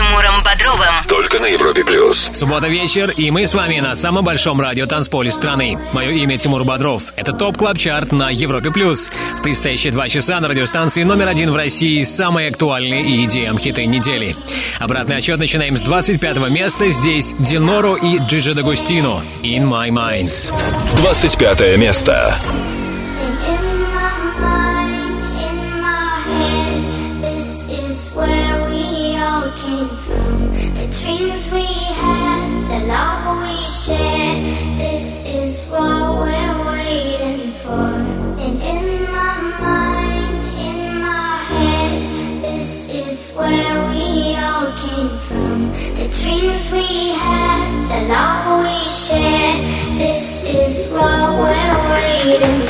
Тимуром Бодровым. Только на Европе плюс. Суббота вечер, и мы с вами на самом большом радио танцполе страны. Мое имя Тимур Бодров. Это топ клаб чарт на Европе плюс. В предстоящие два часа на радиостанции номер один в России самые актуальные и EDM хиты недели. Обратный отчет начинаем с 25 места. Здесь Диноро и Джиджи Дагустино. In my mind. 25 место. the love we share. This is what we're waiting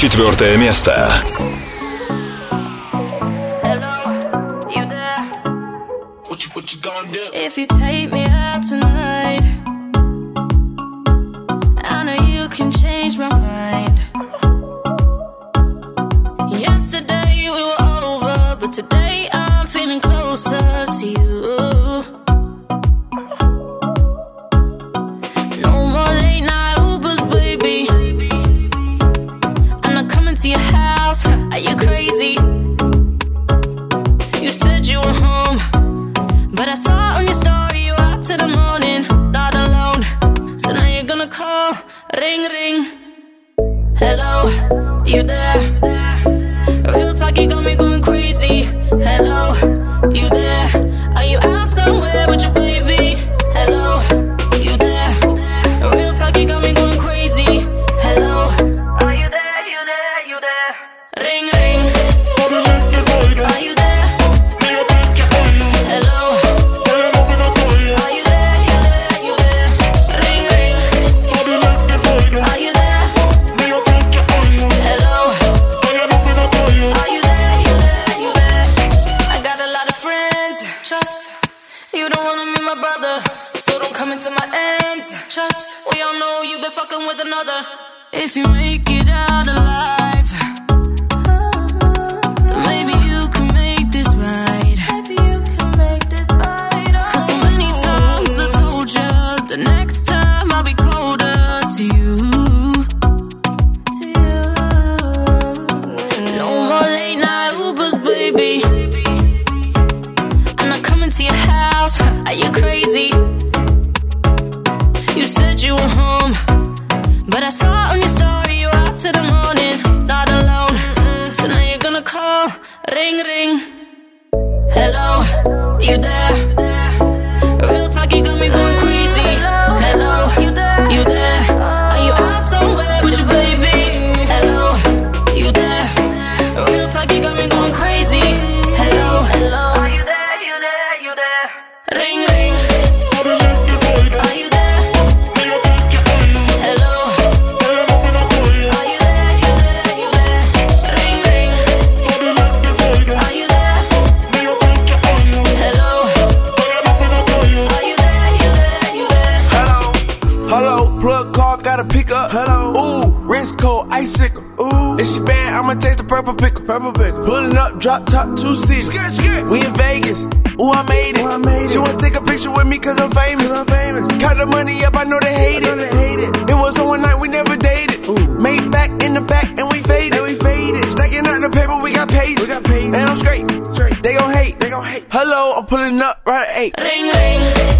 четвертое место. purple. Pulling up, drop top, two seats. We in Vegas. Ooh, I made it. Ooh, I made it. She wanna take a picture with me cause I'm famous. I'm famous. Count the money up, I know they hate, it. They hate it. It was on one night, we never dated. Ooh. Made back in the back and we faded. And we faded. Stacking out the paper, we got paid. We got paid. And I'm straight. straight. They gon' hate. They gon' hate. Hello, I'm pulling up right at 8. Ring, ring.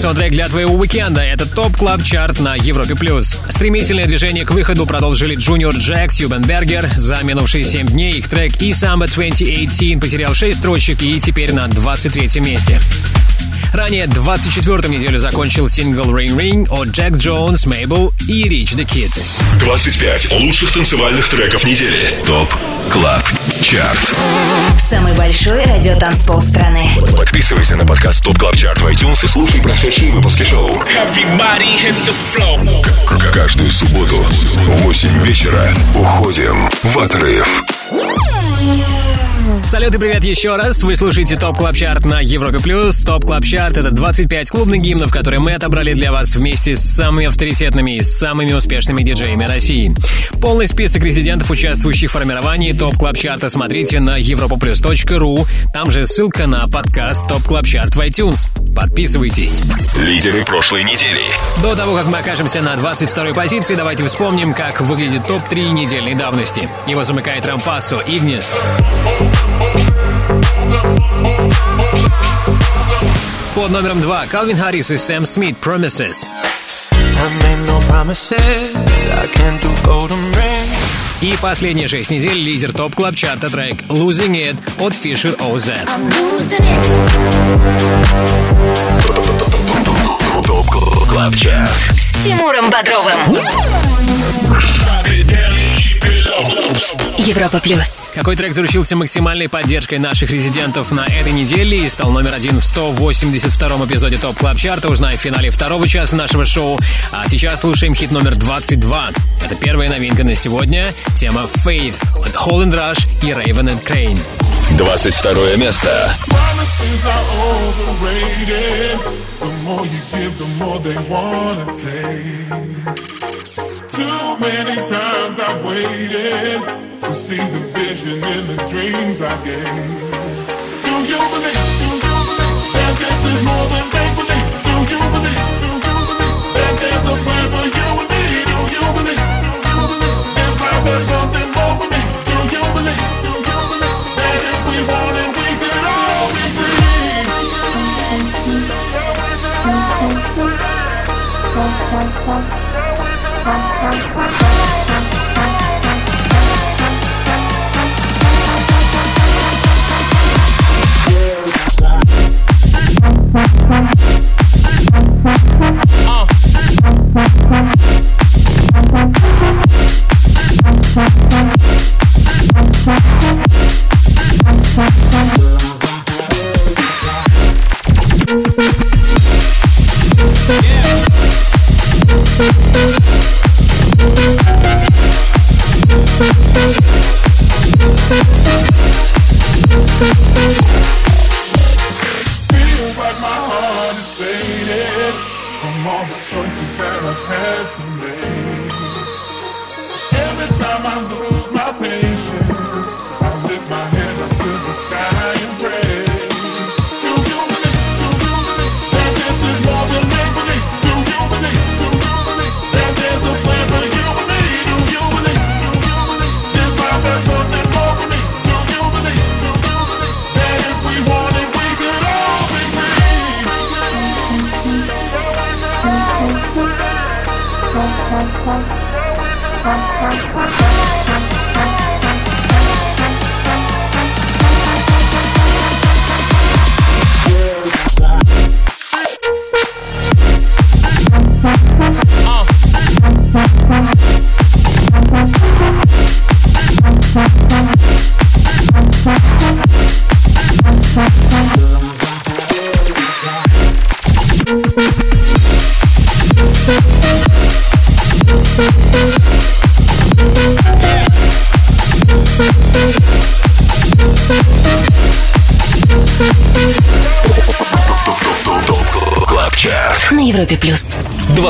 Саундтрек для твоего уикенда — это Top Club Chart на Европе+. плюс. Стремительное движение к выходу продолжили Junior Jack, Tube & Berger. За минувшие 7 дней их трек E Samba 2018 потерял 6 строчек и теперь на 23 месте. Ранее 24-ю неделю закончил сингл Ring Ring от Jax Jones, Mabel и Rich the Kid. 25 лучших танцевальных треков недели. Top Club Chart. Самый большой радиотанцпол страны. Подписывайся на подкаст Top Club Chart в iTunes и слушай прошедшие выпуски шоу. К- Каждую субботу в 8 вечера уходим в отрыв. Салют и привет еще раз. Вы слушаете Top Club Chart на Европе Плюс. Top Club Chart — это 25 клубных гимнов, которые мы отобрали для вас вместе с самыми авторитетными и самыми успешными диджеями России. Полный список резидентов, участвующих в формировании Top Club Chart'а, смотрите на europoplus.ru. Там же ссылка на подкаст Top Club Chart в iTunes. Подписывайтесь. Лидеры прошлой недели. До того, как мы окажемся на 22-й позиции, давайте вспомним, как выглядит топ-3 недельной давности. Его замыкает Rompasso, Ignis. Под номером 2 Calvin Harris и Sam Smith Promises. Но. И последние 6 недель лидер Top Club Chart а трек Losing It от Fisher OZ. Top Club Chart. С Тимуром Бодровым. Европа плюс. Какой трек заручился максимальной поддержкой наших резидентов на этой неделе и стал номер один в 182-м эпизоде Top Club Chart а, узнаем в финале второго часа нашего шоу. А сейчас слушаем хит номер 22. Это первая новинка на сегодня. Тема Faith от Holland Rush и Raven and Crane. 22 место. Promises are overrated. The more you give, the more they wanna take. Too many times I've waited to see the vision in the dreams I gave. Do you believe? Do you believe that this is more than make believe? Do you believe? Do you believe that there's a plan for you and me? Do you believe? Do you believe this life has something more for me? Do you believe? Do you believe that if we wanted, we could all be? Bye.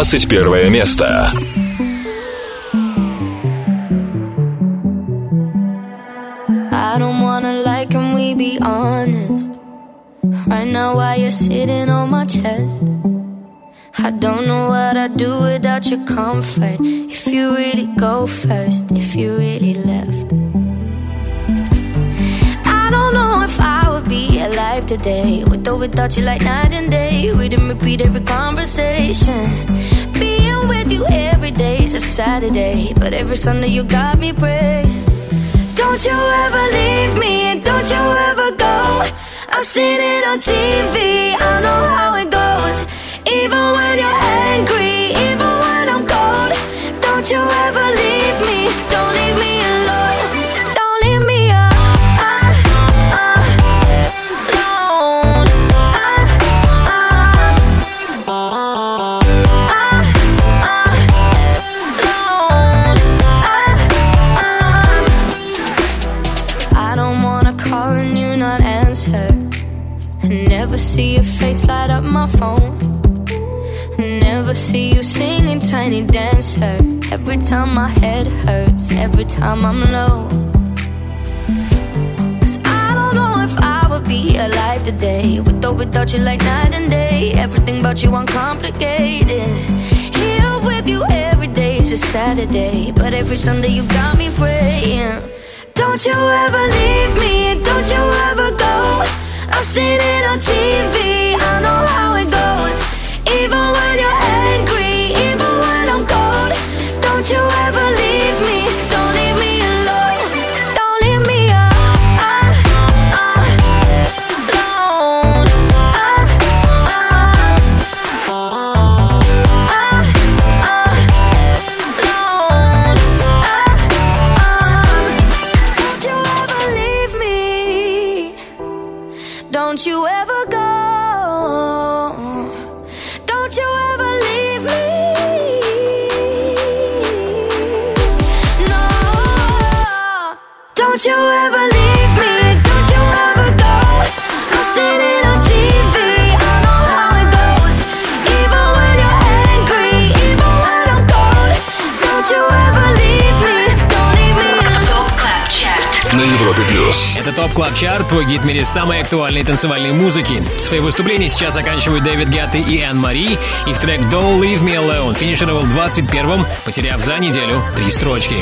21 место. I don't wanna lie, can we be honest? Right now, while you're sitting on my chest, I don't know what I'd do without your comfort. If you really go first, if you really left. I don't know if I would be alive today. With or without you, like night and day. We didn't repeat every conversation. With you every day is a Saturday, but every Sunday you got me praying. Don't you ever leave me, and don't you ever go. I've seen it on TV, I know how it goes. Even when you're angry, even when I'm cold, don't you ever leave me, don't leave me alone, Never see you singing tiny dancer. Every time my head hurts, every time I'm low. 'Cause I don't know if I would be alive today. With or without you, like night and day. Everything about you uncomplicated. Here with you every day is a Saturday. But every Sunday you got me praying. Don't you ever leave me, don't you ever go. I've seen it on TV, I know how it goes. Even when you're you ever Это Top Club Chart, твой гид в мире самой актуальной танцевальной музыки. Свои выступления сейчас заканчивают David Guetta и Anne-Marie. Их трек Don't Leave Me Alone финишировал 21-м, потеряв за неделю три строчки.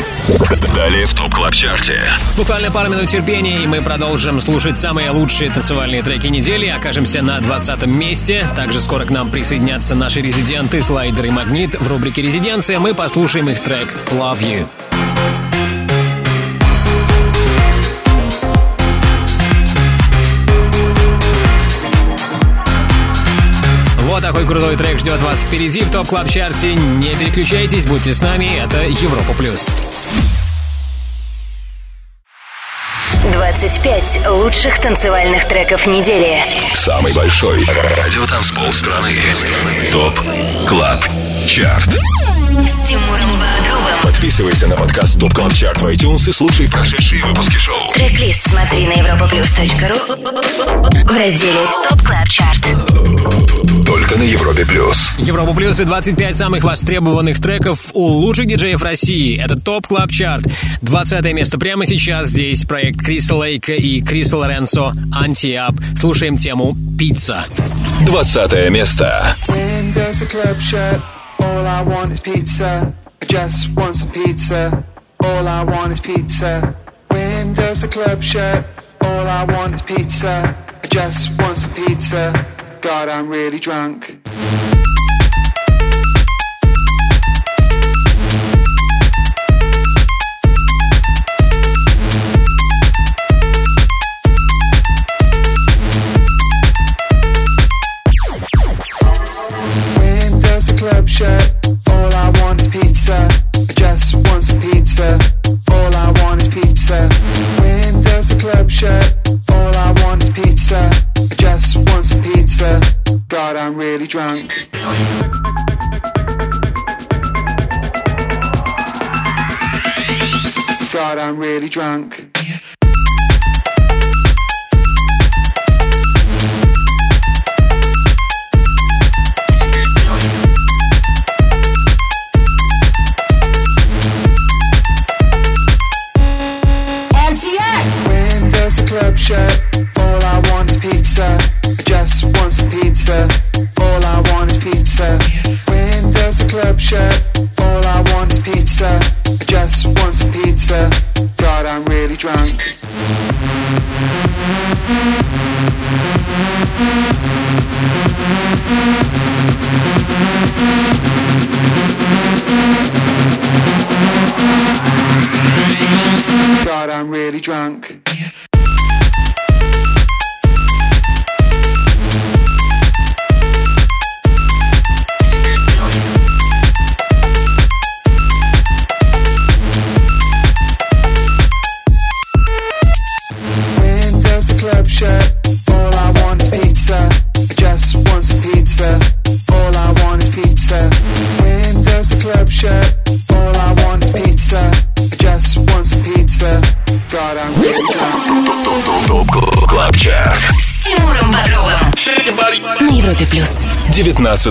Далее в Top Club Chart е. Буквально пару минут терпения, и мы продолжим слушать самые лучшие танцевальные треки недели. Окажемся на 20 месте. Также скоро к нам присоединятся наши резиденты Слайдер и Магнит. В рубрике «Резиденция» мы послушаем их трек «Love You». Вот такой крутой трек ждет вас впереди в Top Club Chart е. Не переключайтесь, будьте с нами. Это Европа Плюс. 25 лучших танцевальных треков недели. Самый большой радиотанцпол страны. ТОП Клаб Чарт. С Тимуром Бодровым. Подписывайся на подкаст Top Club Chart в iTunes и слушай прошедшие выпуски шоу. Трек-лист смотри на europaplus.ru в разделе Top Club Chart. Только на Европе плюс. Европа Плюс и 25 самых востребованных треков у лучших диджеев России. Это Top Club Chart. 20 место прямо сейчас. Здесь проект Криса Лейка и Криса Лоренцо «Антиап». Слушаем тему «Пицца». 20 место. When does the club shut? All I want is pizza. I just want some pizza. All I want is pizza. When does the club shut? All I want is pizza. I just want some pizza. God, I'm really drunk. Really drunk. God, I'm really drunk.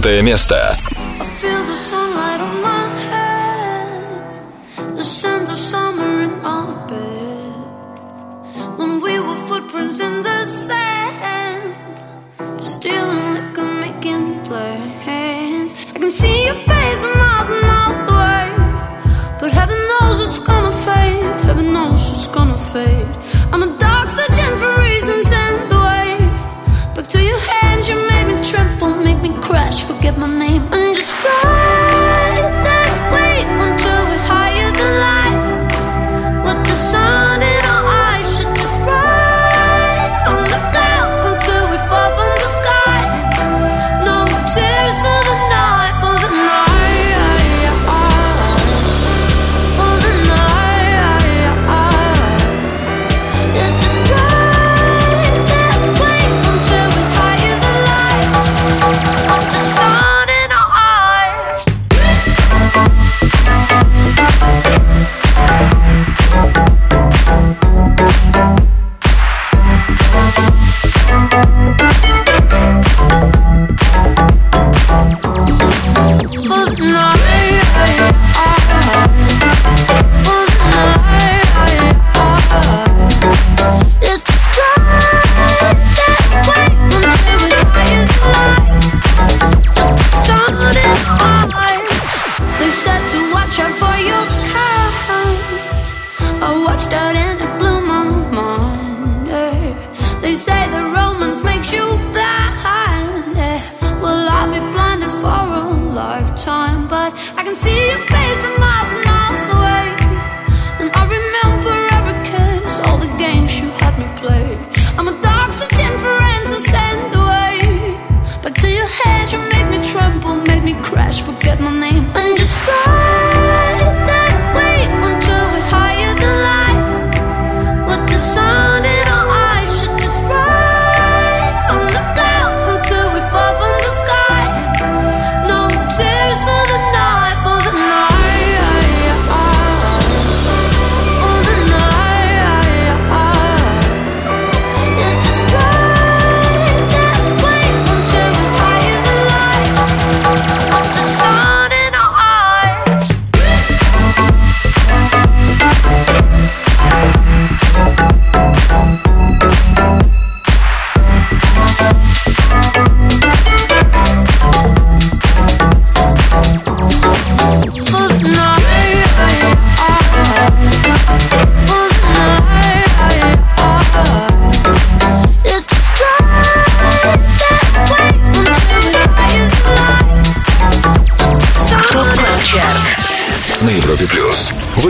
15 место.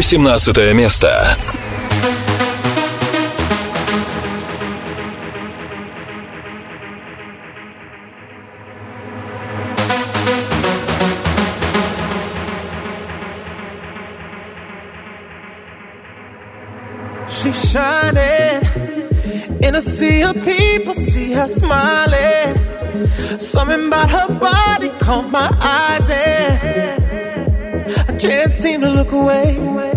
17 место. She's shining in a sea of people. See her smiling. Something about her body caught my eyes, and I can't seem to look away.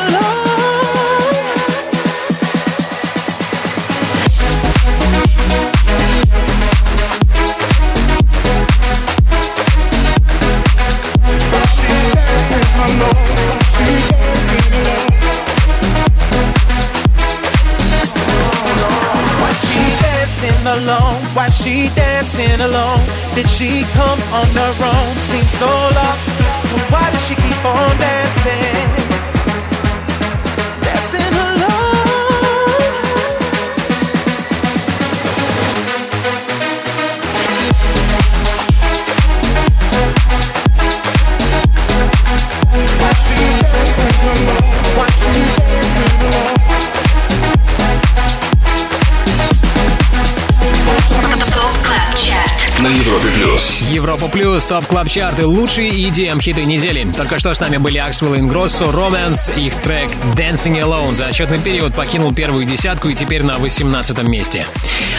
Dancing alone? Did she come on her own? Seems so lost. So why does she keep on dancing? Европа Плюс, Top Club Chart ы, лучшие EDM хиты недели. Только что с нами были Axwell Ingrosso, Romans, их трек Dancing Alone за отчетный период покинул первую десятку и теперь на 18 месте.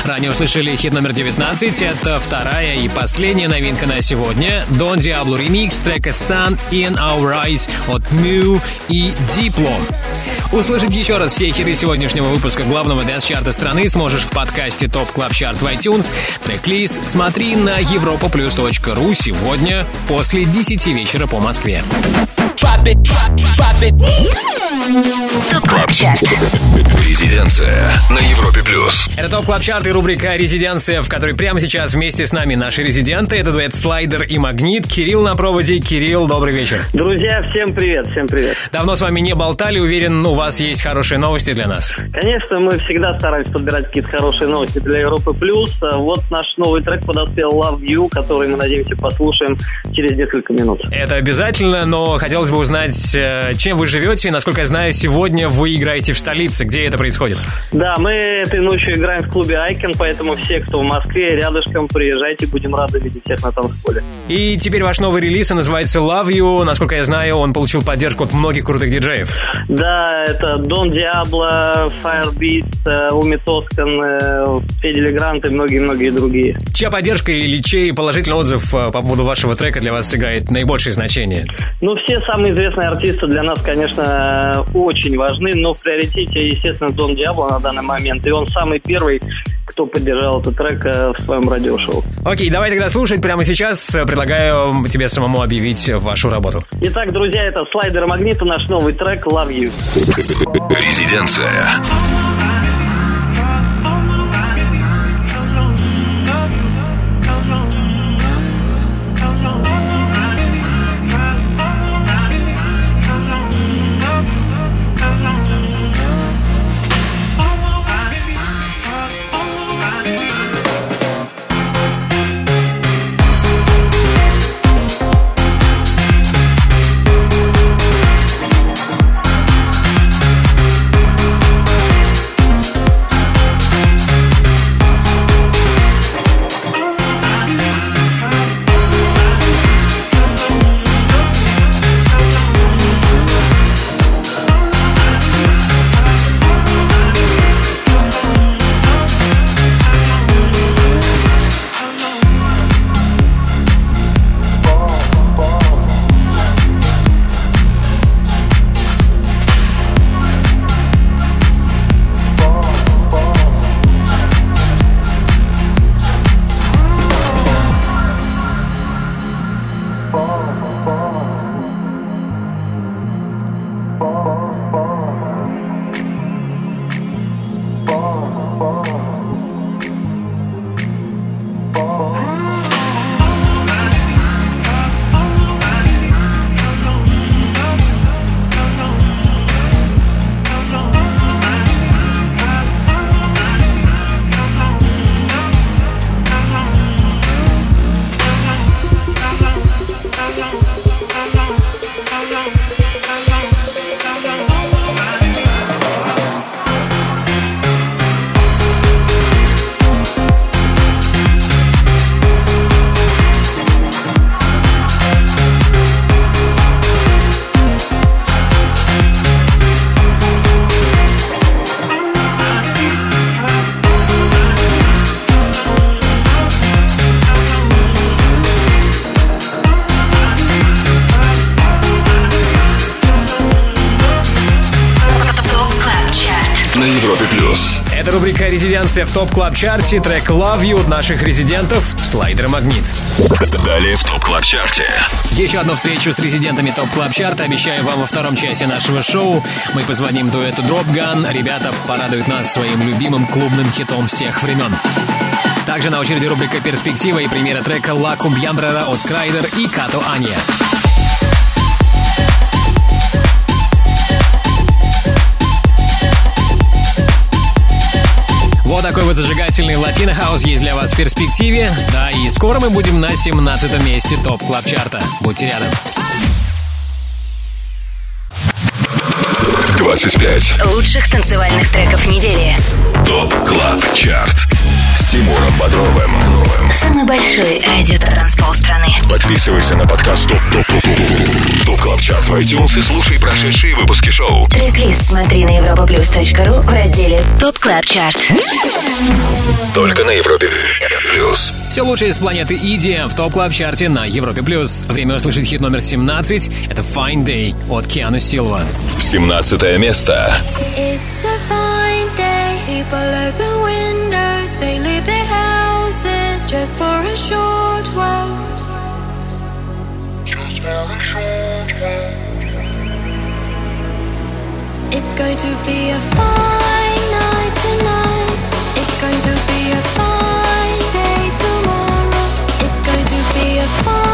Ранее услышали хит номер 19, это вторая и последняя новинка на сегодня. Don Diablo ремикс трека Sun in Our Eyes от MØ и Diplo. Услышать еще раз все хиты сегодняшнего выпуска главного dance -чарта страны сможешь в подкасте Top Club Chart в iTunes. Трек-лист смотри на europaplus.ru сегодня после 10 вечера по Москве. ТОП Клаб Чарт. Резиденция на Европе плюс. Это Top Club Chart и рубрика «Резиденция», в которой прямо сейчас вместе с нами наши резиденты. Это дуэт «Slider» и «Magnit». Кирилл на проводе. Кирилл, добрый вечер. Друзья, всем привет, всем привет. Давно с вами не болтали, уверен, у вас есть хорошие новости для нас. Конечно, мы всегда стараемся подбирать какие-то хорошие новости для Европы Плюс. А Вот наш новый трек подоспел Love You, который мы надеемся послушаем через несколько минут. Это обязательно, но хотелось бы узнать, э, чем вы живете. Насколько я знаю, сегодня вы играете в столице. Где это происходит? Да, мы этой ночью играем в клубе Айкен, поэтому все, кто в Москве, рядышком, приезжайте, будем рады видеть всех на танцполе. И теперь ваш новый релиз он называется Love You. Насколько я знаю, он получил поддержку от многих крутых диджеев. Да, это Дон Диабло, Firebeat, э, Уми Тоскан, э, Феди Легрант и многие-многие другие. Чья поддержка или чей положительный отзыв э, по поводу вашего трека для вас играет наибольшее значение? Ну, все самые известные артисты для нас, конечно, очень важны, но в приоритете, естественно, Дон Диабло на данный момент. И он самый первый, кто поддержал этот трек э, в своем радиошоу. Окей, давай тогда слушать прямо сейчас. Предлагаю тебе самому объявить вашу работу. Итак, друзья, это слайдер Магнита, наш новый трек Love You. Резиденция. Плюс. Это рубрика «Резиденция» в Top Club Chart е. Трек «Love You» от наших резидентов «Slider Magnit». Далее в Top Club Chart е. Еще одну встречу с резидентами Top Club Chart а обещаю вам во втором часе нашего шоу. Мы позвоним дуэту Gun. Ребята порадуют нас своим любимым клубным хитом всех времен. Также на очереди рубрика «Перспектива» и премьера трека «La Cumbiambera» от Kryder и Cato Anaya. Вот такой вот зажигательный латино house есть для вас в перспективе. Да, и скоро мы будем на 17 месте Top Club Chart а Будьте рядом. 25. Лучших танцевальных треков недели. ТОП Клаб Чарт. С Тимуром Бодровым. Самый большой радио-танцпол страны. Подписывайся на подкаст Top Top Top Top Top Club Chart в iTunes и слушай прошедшие выпуски шоу. Трек-лист смотри на europaplus.ru в разделе Top Club Chart. Только на Европе плюс. Все лучшее с планеты EDM в Top Club Chart е на Европе+. плюс. Время услышать хит номер 17. Это Fine Day от Keanu Silva. 17 место. It's a fine day. People open houses just for a short while. It's going to be a fine night tonight. It's going to be a fine day tomorrow. It's going to be a fine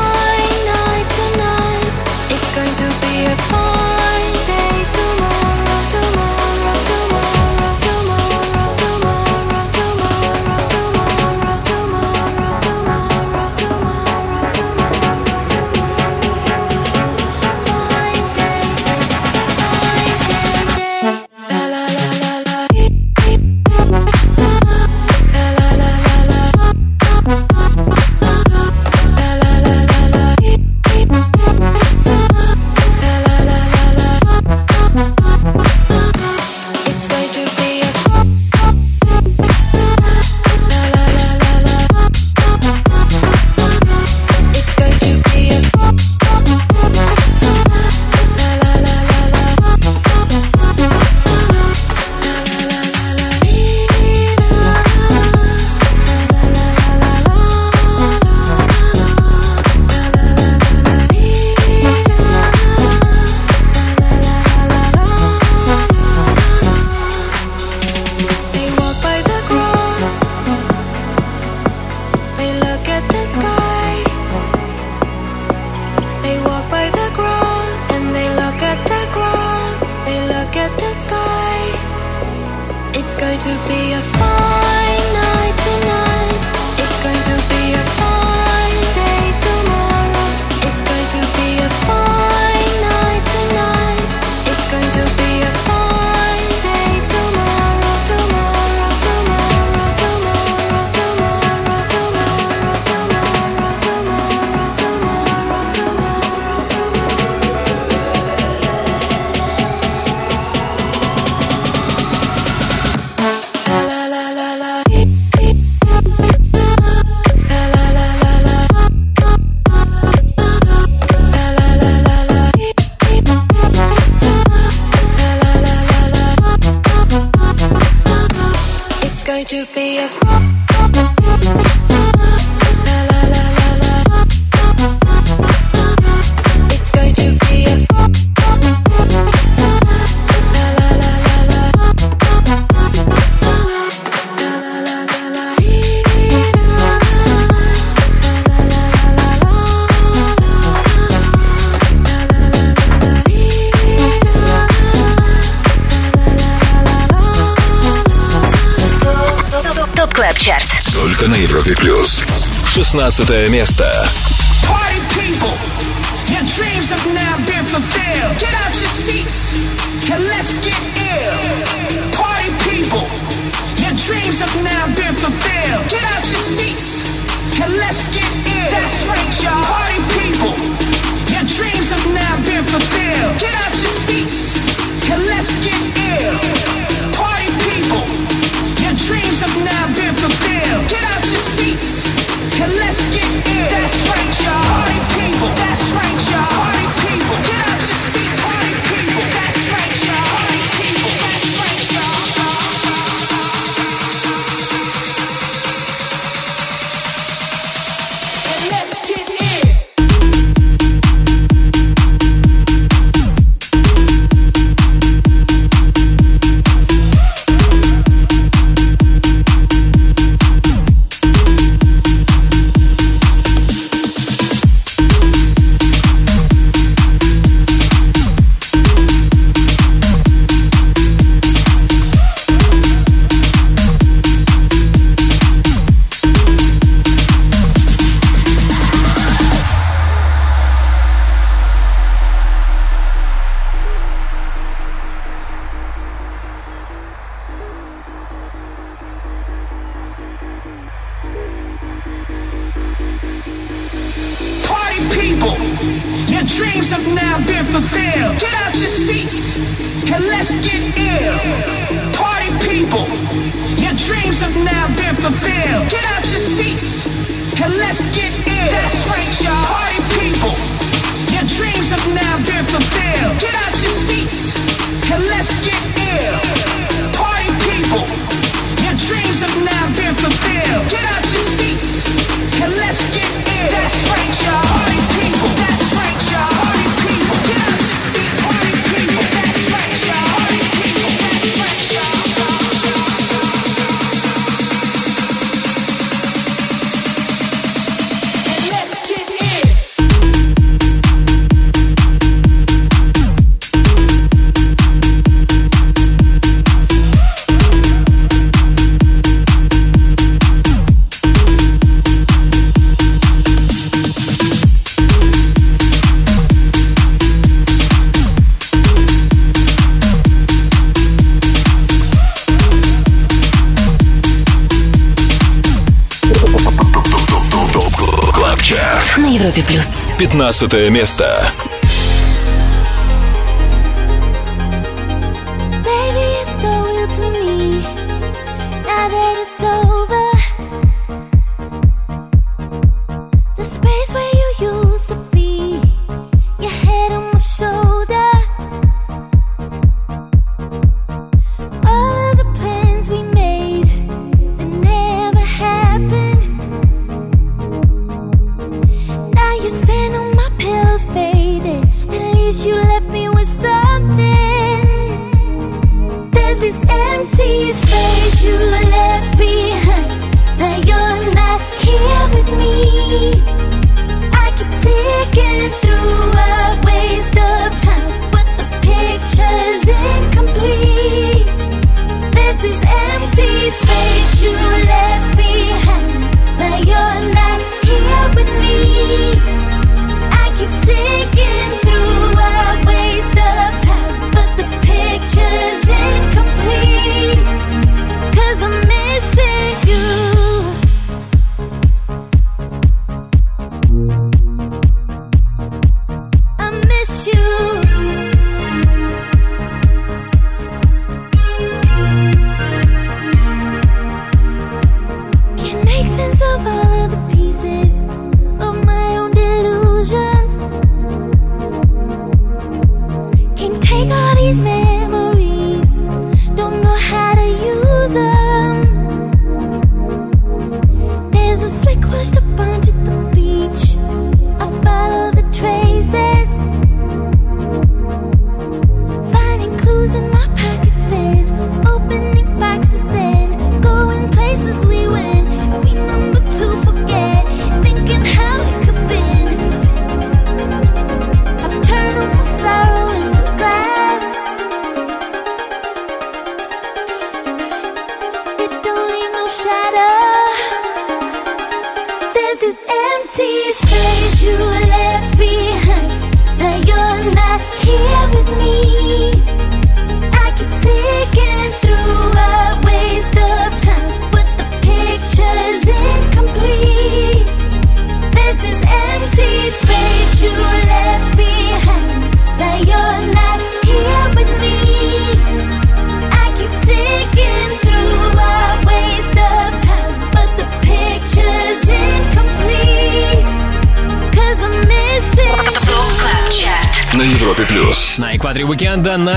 going to be a fine 16 место. now been fulfilled. Get out your seats and let's get in. That's right, y'all. Party people, your dreams have now been Европе плюс. 15 место.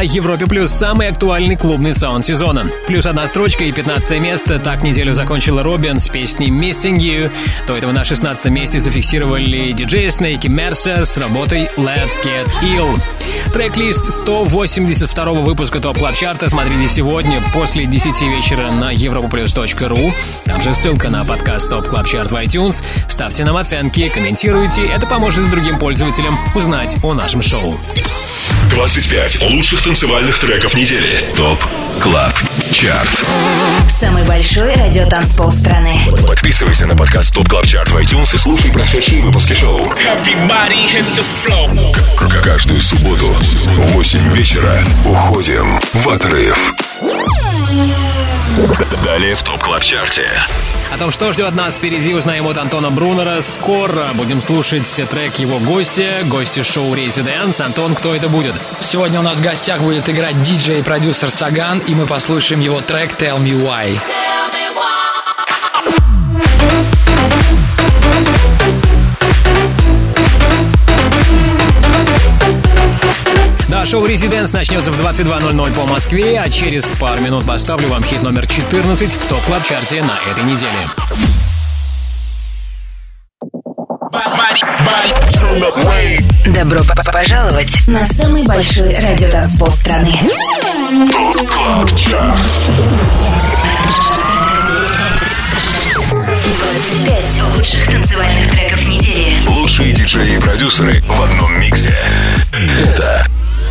Европе Плюс самый актуальный клубный саунд сезона. Плюс одна строчка и 15 место. Так неделю закончила Robyn с песней Missing U. До этого на 16 месте зафиксировали DJ Snake и Mercer с работой Let's Get Ill. Трек-лист 182 выпуска Top Club Chart а смотрите сегодня после 10 вечера на europaplus.ru. Там же ссылка на подкаст Top Club Chart в iTunes. Ставьте нам оценки, комментируйте. Это поможет другим пользователям узнать о нашем шоу. 25 лучших танцевальных треков недели. ТОП КЛАБ ЧАРТ Самый большой радиотанцпол страны. Подписывайся на подкаст ТОП КЛАБ ЧАРТ в iTunes и слушай прошедшие выпуски шоу. Каждую субботу в 8 вечера уходим в отрыв. Далее в ТОП КЛАБ ЧАРТе. О том, что ждет нас впереди, узнаем от Антона Брунера. Скоро будем слушать трек его гостя, гостя шоу Residence. Антон, кто это будет? Сегодня у нас в гостях будет играть диджей и продюсер Саган, и мы послушаем его трек Tell Me Why. Шоу Residence начнется в 22.00 по Москве, а через пару минут поставлю вам хит номер 14 в топ клаб чарте на этой неделе. Добро п- пожаловать на самый большой радиотанцпол страны. Top Club Chart. 25 лучших танцевальных треков недели. Лучшие диджеи и продюсеры в одном миксе. Это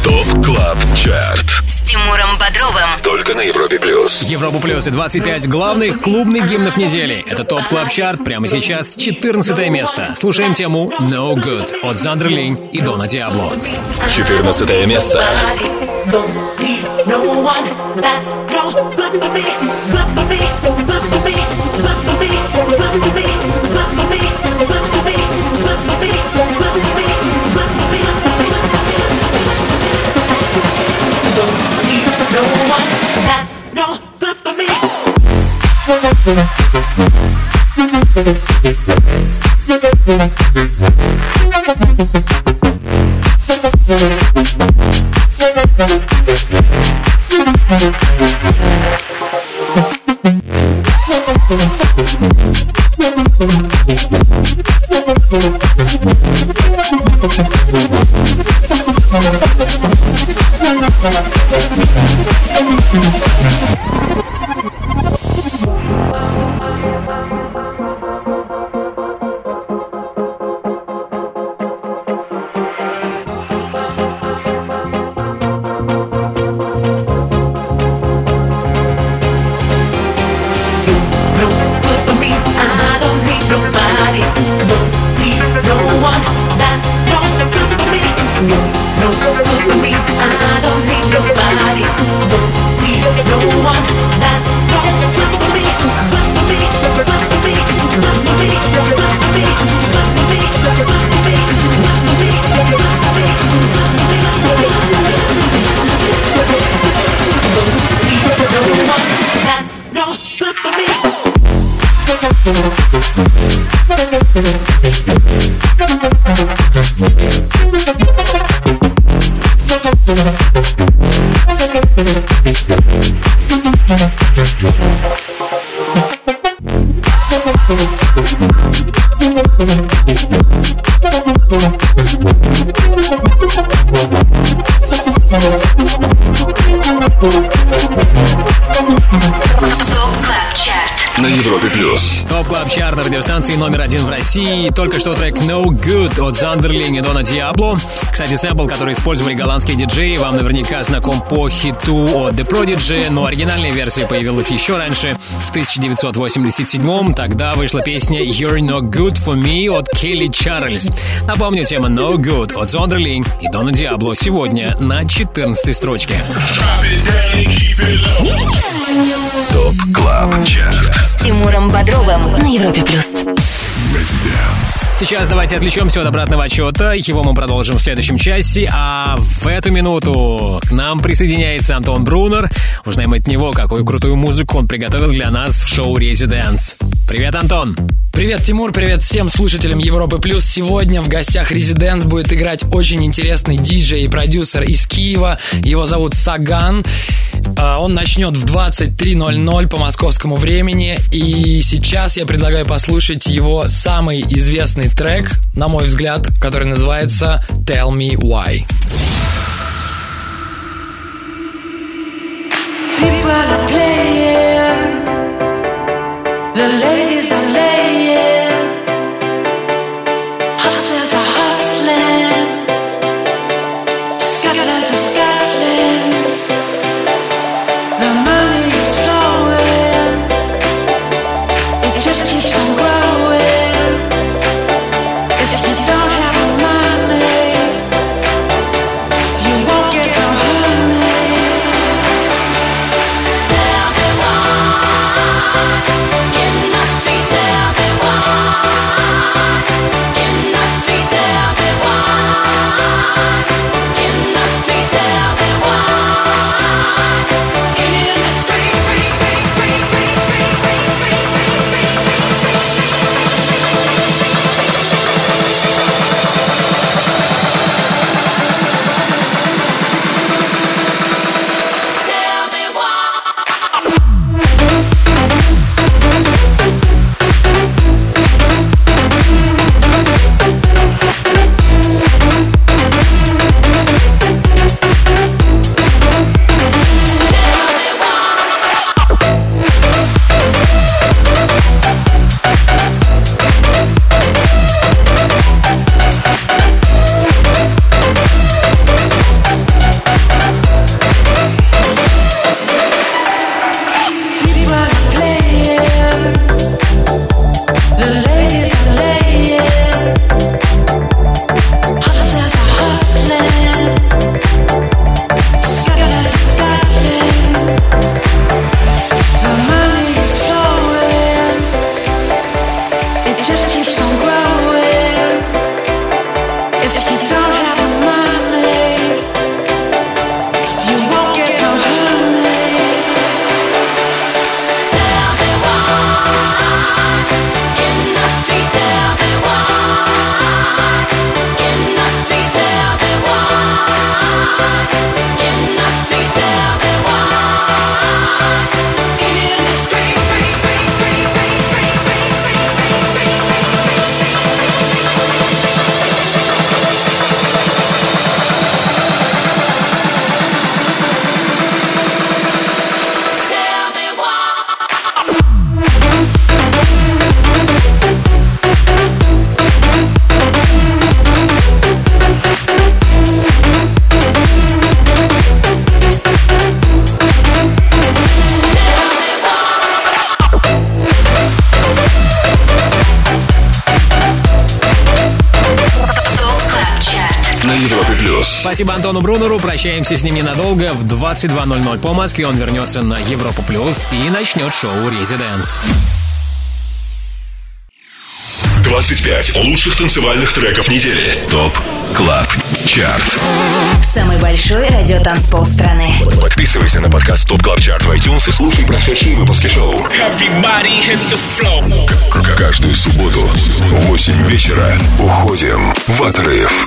Top Club Chart. С Тимуром Бодровым. Только на Европе Плюс. Европа Плюс и 25 главных клубных гимнов недели. Это Top Club Chart прямо сейчас 14 место. Слушаем тему No Good от Zonderling и Don а Diablo. 14 место. На России. Только что трек No Good от Зандерлинг и Дона Диабло. Кстати, сэмпл, который использовали голландские диджеи, вам наверняка знаком по хиту от The Prodigy, но оригинальная версия появилась еще раньше, в 1987 Тогда вышла песня You're No Good For Me от Келли Чарльз. Напомню, тема No Good от Зондерлинг и Дона Диабло сегодня на 14 строчке. Top Club Chart. С Тимуром Бодровым на Европе плюс. Сейчас давайте отвлечемся от обратного отсчета. Его мы продолжим в следующем часе. А в эту минуту к нам присоединяется Антон Брунер. Узнаем от него, какую крутую музыку он приготовил для нас в шоу «Residance». Привет, Антон! Привет, Тимур, привет всем слушателям Европы Плюс. Сегодня в гостях Residance будет играть очень интересный диджей и продюсер из Киева. Его зовут Саган. А, Он начнет в 23.00 по московскому времени. И сейчас я предлагаю послушать его самый известный трек, на мой взгляд, который называется Tell Me Why. прощаемся с ним ненадолго. В 22.00 по Москве он вернется на Европу Плюс и начнет шоу «Резиденс». 25 лучших танцевальных треков недели. ТОП КЛАБ ЧАРТ Самый большой радиотанцпол страны. Подписывайся на подкаст ТОП КЛАБ ЧАРТ в iTunes и слушай прошедшие выпуски шоу. Каждую субботу в 8 вечера уходим в отрыв.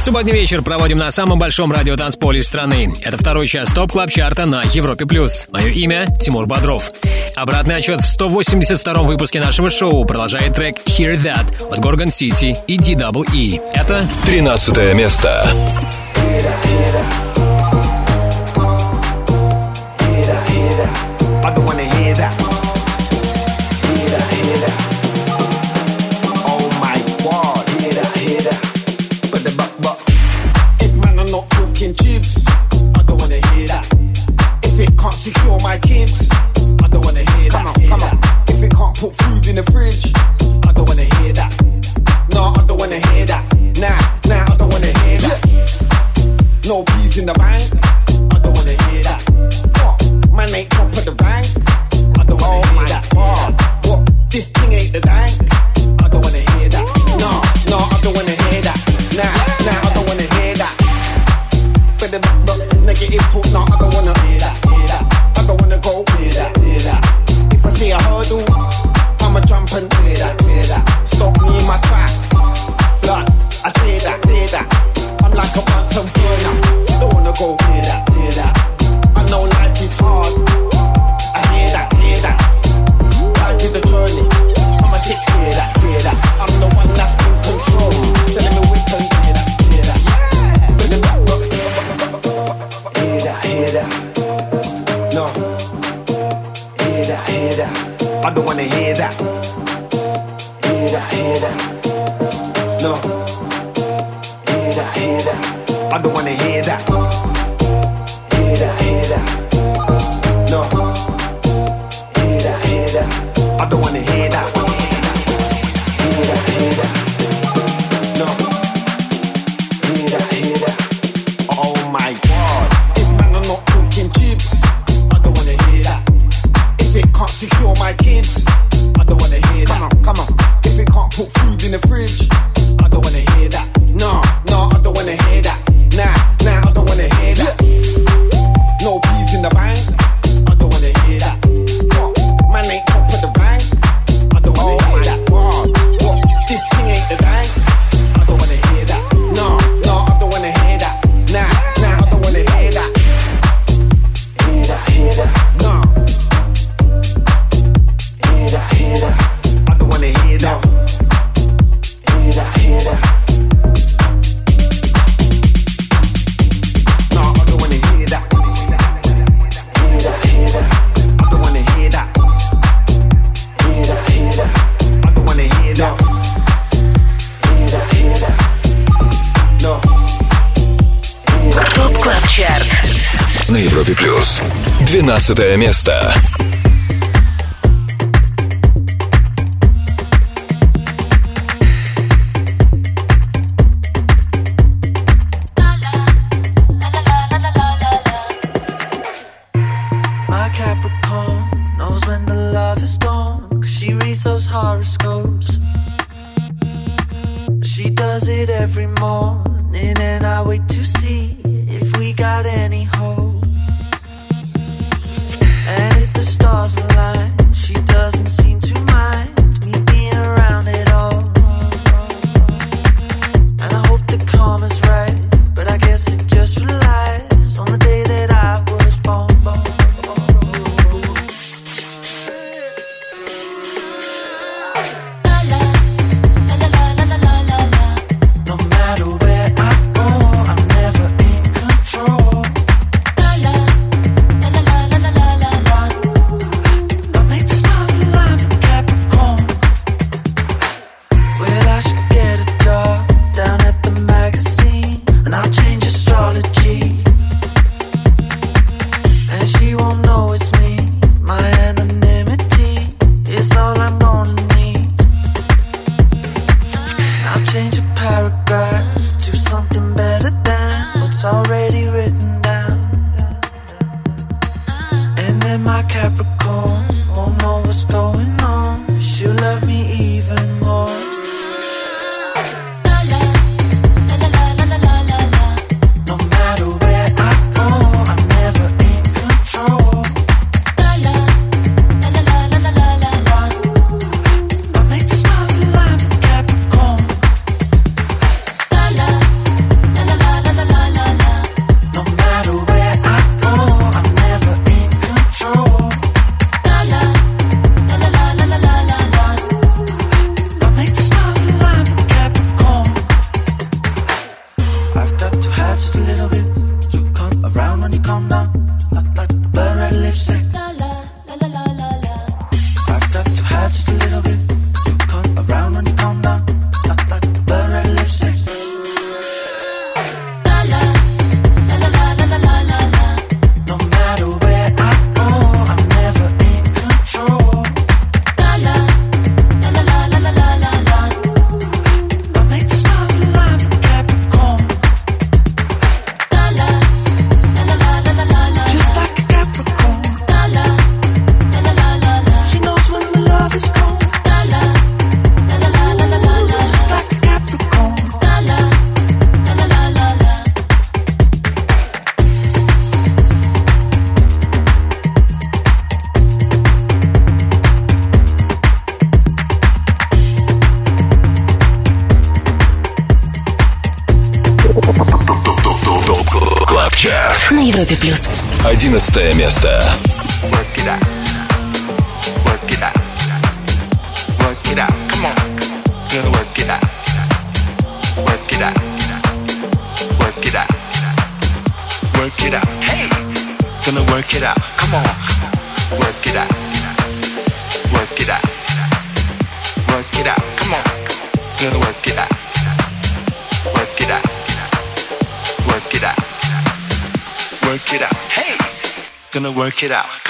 Субботний вечер проводим на самом большом радио радиотанцполе страны. Это второй час Top Club Chart а на Европе+. плюс. Мое имя Тимур Бодров. Обратный отсчет в 182-м выпуске нашего шоу продолжает трек «Hear That» от Gorgon City и DWE. Это 13 место. Hear that, hear that. 13 место. 15 место. it out.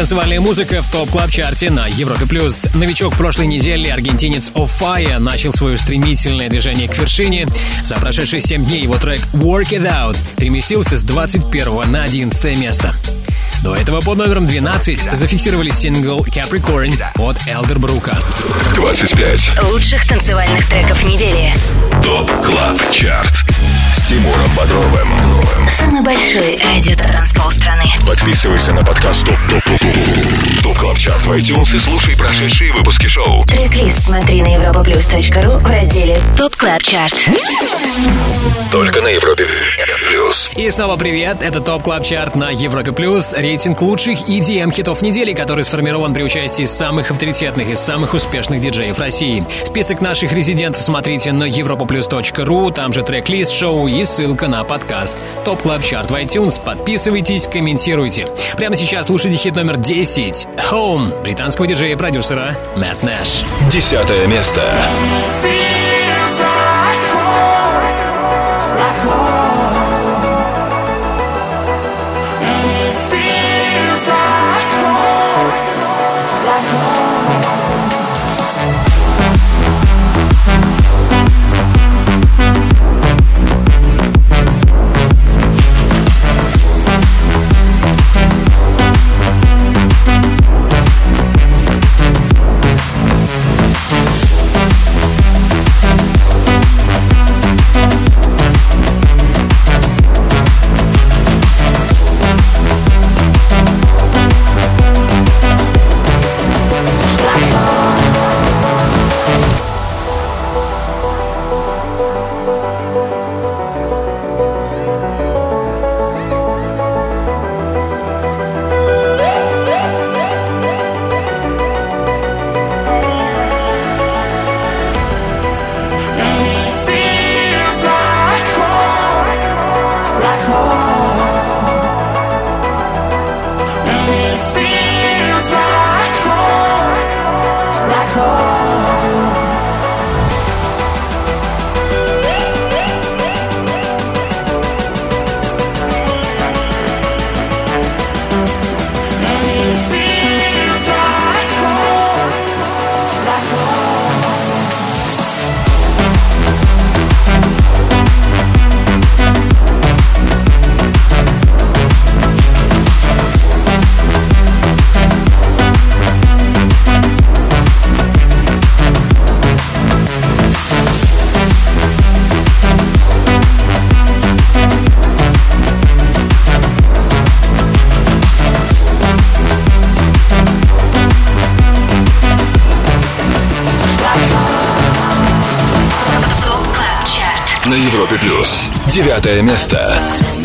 танцевальная музыка в Top Club Chart е на Европе+. плюс. Новичок прошлой недели, аргентинец OFFAIAH, начал свое стремительное движение к вершине. За прошедшие 7 дней его трек «Work It Out» переместился с 21 на 11 место. До этого под номером 12 зафиксировали сингл Capricorn от Элдербрука. 25 лучших танцевальных треков недели. Top Club Chart с Тимуром Бодровым. Самый большой радио страны. Подписывайся на подкаст Top Top Top Top Top Club Chart в iTunes и слушай прошедшие выпуски шоу. трек смотри на europaplus.ru в разделе Top Club Chart. Только на Европе Плюс. И снова привет, это Top Club Chart на Европе Плюс. Рейтинг лучших EDM хитов недели, который сформирован при участии самых авторитетных и самых успешных диджеев России. Список наших резидентов смотрите на europaplus.ru, там же трек-лист шоу и ссылка на подкаст. Top Club Chart в iTunes, подписывайтесь, комментируйте. Прямо сейчас слушайте хит номер 10 «Home» британского диджея и продюсера Мэтт Нэш. Десятое место. Feels Девятое место.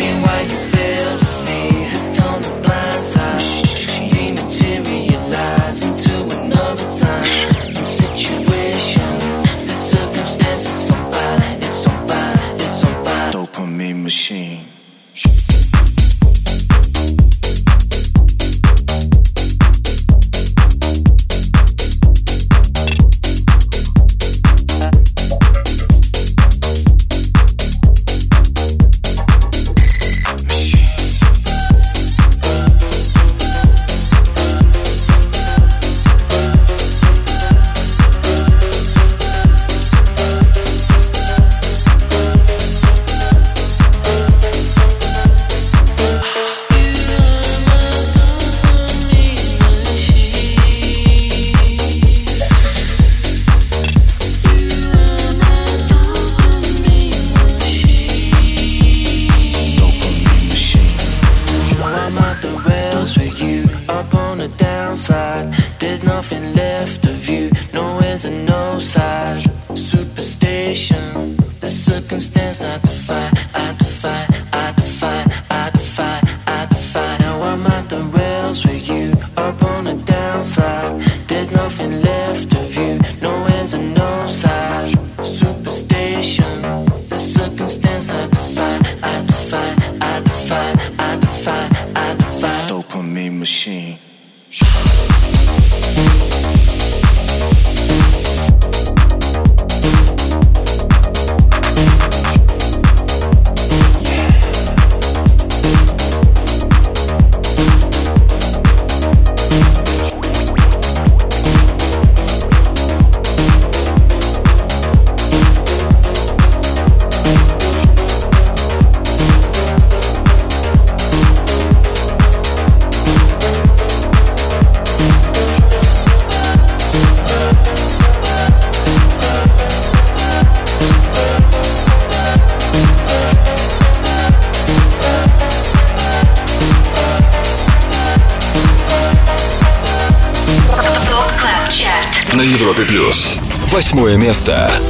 Место.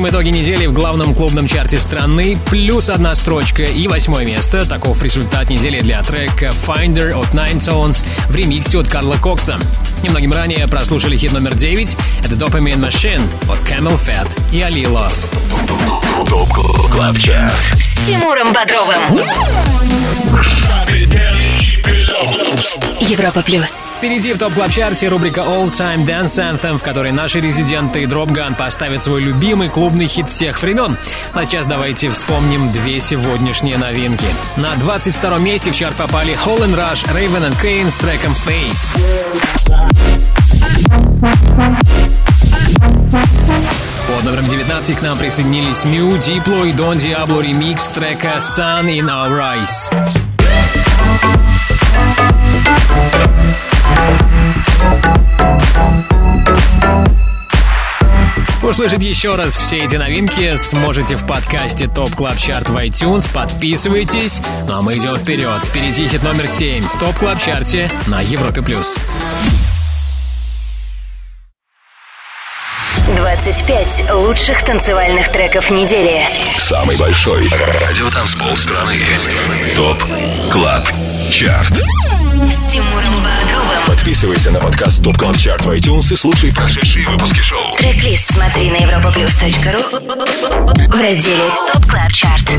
Подводим итоги недели в главном клубном чарте страны. Плюс одна строчка и восьмое место. Таков результат недели для трека Finder от Ninetoes в ремиксе от Карла Кокса. Немногим ранее прослушали хит номер 9. Это Dopamine Machine от CamelPhat и Ali Love. Top Club Chart. С Тимуром Бодровым. Европа плюс. Впереди в Top Club Chart е рубрика All Time Dance Anthem, в которой наши резиденты Dropgun поставят свой любимый клубный хит всех времен. А сейчас давайте вспомним две сегодняшние новинки. На 22 месте в чарт попали Hall Rush, Raven and Kane с треком Faith. Под номером 19 к нам присоединились Мю, Дипло и Дон Диабло ремикс трека Sun in Our Eyes. Услышать еще раз все эти новинки сможете в подкасте Top Club Chart в iTunes. Подписывайтесь. Ну а мы идем вперед. Впереди хит номер 7 в Top Club Chart е на Европе+. плюс. 25 лучших танцевальных треков недели. Самый большой радиотанцпол страны. Top Club Chart. С Тимуром Бодровым. Подписывайся на подкаст Top Club Chart в iTunes и слушай прошедшие выпуски шоу. Трек-лист смотри на europaplus.ru в разделе Top Club Chart.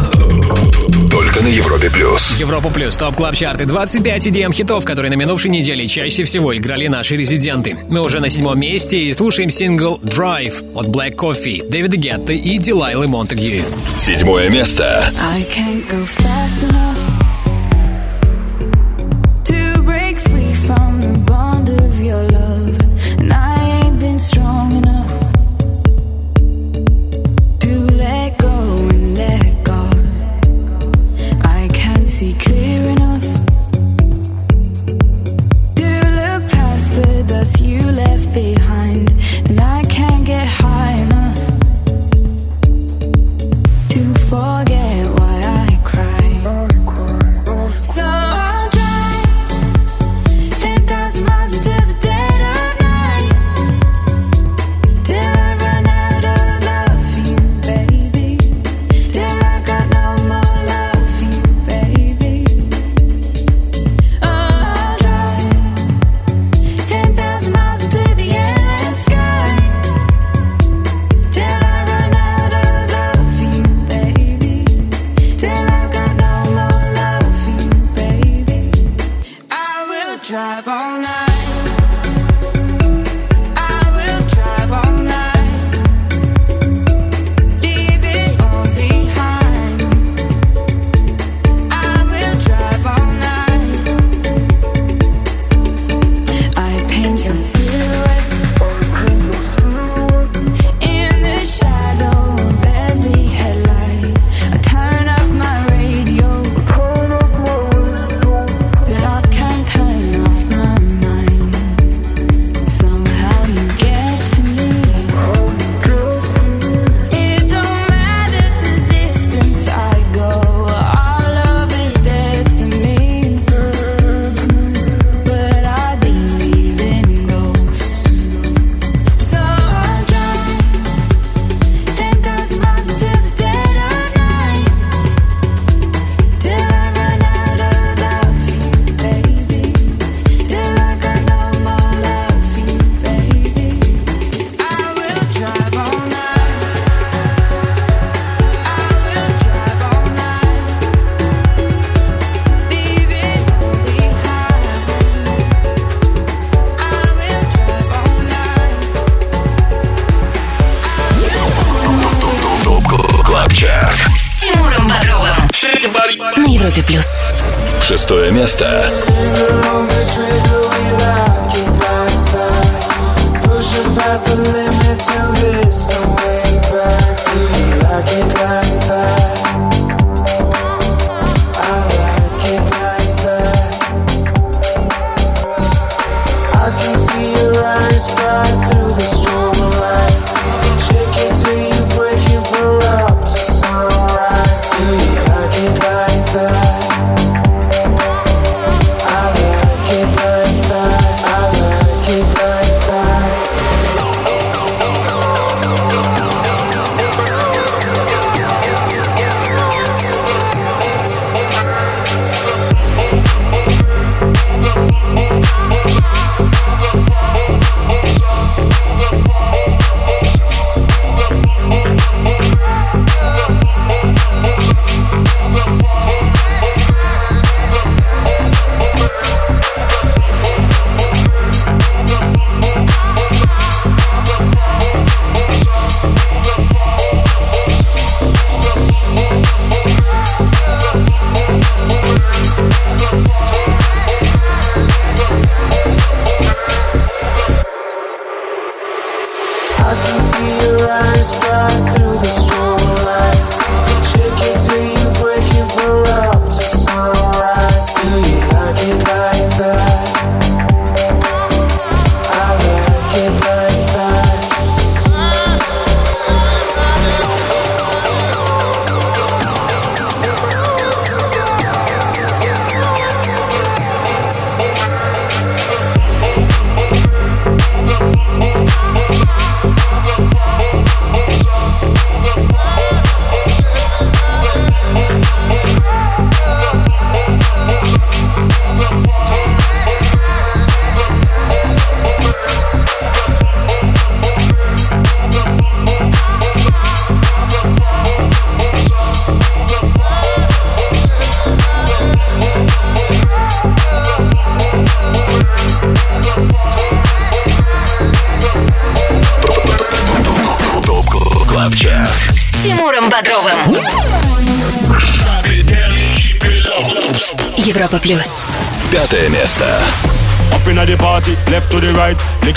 Только на Европе плюс. Европа плюс Top Club Chart ы 25 EDM хитов, которые на минувшей неделе чаще всего играли наши резиденты. Мы уже на седьмом месте и слушаем сингл Drive от Black Coffee, Дэвида Гетта и Дилайлы Монтегью. Седьмое место. I can't go fast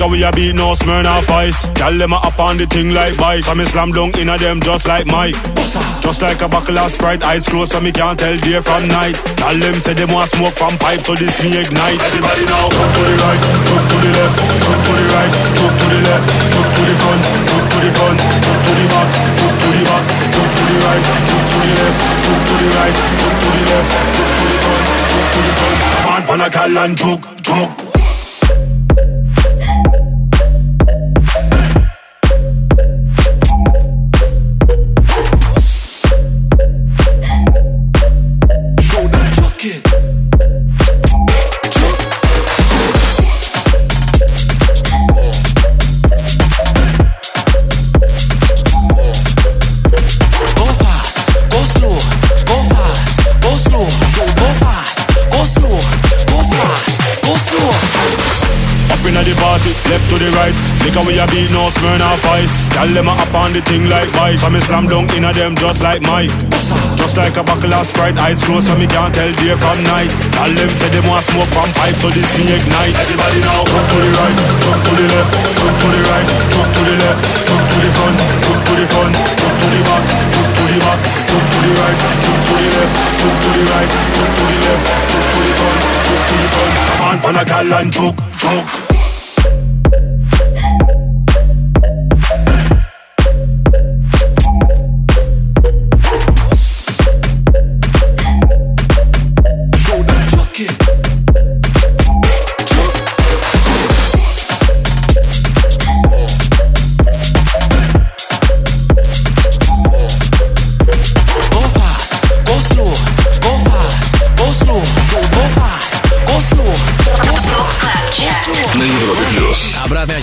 right. We a beat, no Smirnoff Ice. Gyal them a up on the thing like vice. So me slam dunk inna them just like Mike. Just like a buckle of Sprite, eyes closed so me can't tell day from night. Gyal them say them want smoke from pipe, so this me ignite. Everybody now, jump to the right, jump to the left, jump to the right, jump to the left, jump to the front, jump to the front, jump to the back, jump to the back, jump to the right, jump to the left, jump to the right, jump to the left, jump to the front, jump to the front. On, pan a gal and choke, choke. The right. Liquor we a beat, no Smirnoff Ice. Gyal them a up on the thing like vice. So me slam dunk inna them just like Mike. Just like a buckle of Sprite, eyes closed so me can't tell day from night. Gyal them say them want smoke from pipe, so this me ignite. Everybody now, jump to the right, jump to the left, jump to the right, jump to the left, jump to the front, jump to the front, jump to the back, jump to the back, jump to the right, jump to the left, jump to the right, jump to the left, jump to the front, jump to the front. On, pan a gal and choke, choke.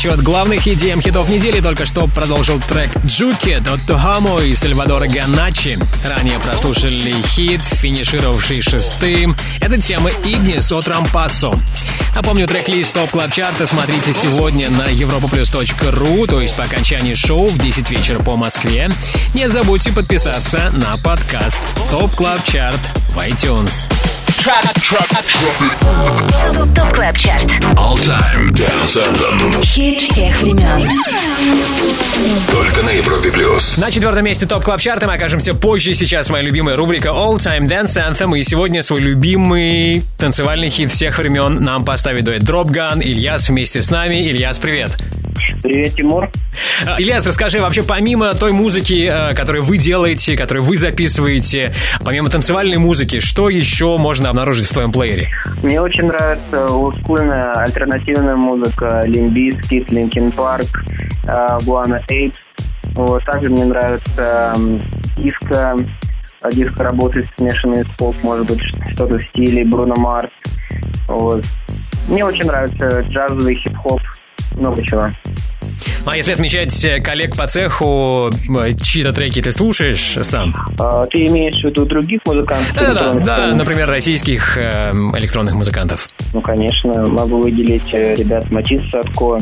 Зачет главных EDM хитов недели только что продолжил трек «Джуки» Дотто Хамо и Сальвадора Ганачи. Ранее прослушали хит, финишировавший шестым. Это тема «Ignis» от Rompasso. Напомню, трек-лист Top Club Chart а смотрите сегодня на europaplus.ru, то есть по окончании шоу в 10 вечера по Москве. Не забудьте подписаться на подкаст Top Club Chart в iTunes. Top Club Chart. All Time Dance Anthem. Хит всех времен. Только на Европе Плюс. На четвертом месте Top Club Chart а мы окажемся позже. Сейчас моя любимая рубрика All Time Dance Anthem. И сегодня свой любимый танцевальный хит всех времен нам поставит дуэт Dropgun. Ильяс вместе с нами. Ильяс, привет. Привет, Тимур. А, Ильяс, расскажи, вообще помимо той музыки, э, которую вы делаете, которую вы записываете, помимо танцевальной музыки, что еще можно обнаружить в твоем плеере? Мне очень нравится олдскульная альтернативная музыка, Limp Bizkit, Linkin Park, Guano Apes. Вот. Также мне нравится диско, а диско работает смешанный с поп, может быть, что-то в стиле Бруно Марс. Вот. Мне очень нравится джазовый хип-хоп, много чего. А если отмечать э, коллег по цеху, э, чьи-то треки ты слушаешь сам? А, ты имеешь в виду других музыкантов? Да, да, да, например, российских э, электронных музыкантов. Ну, конечно, могу выделить э, ребят Матис Садко,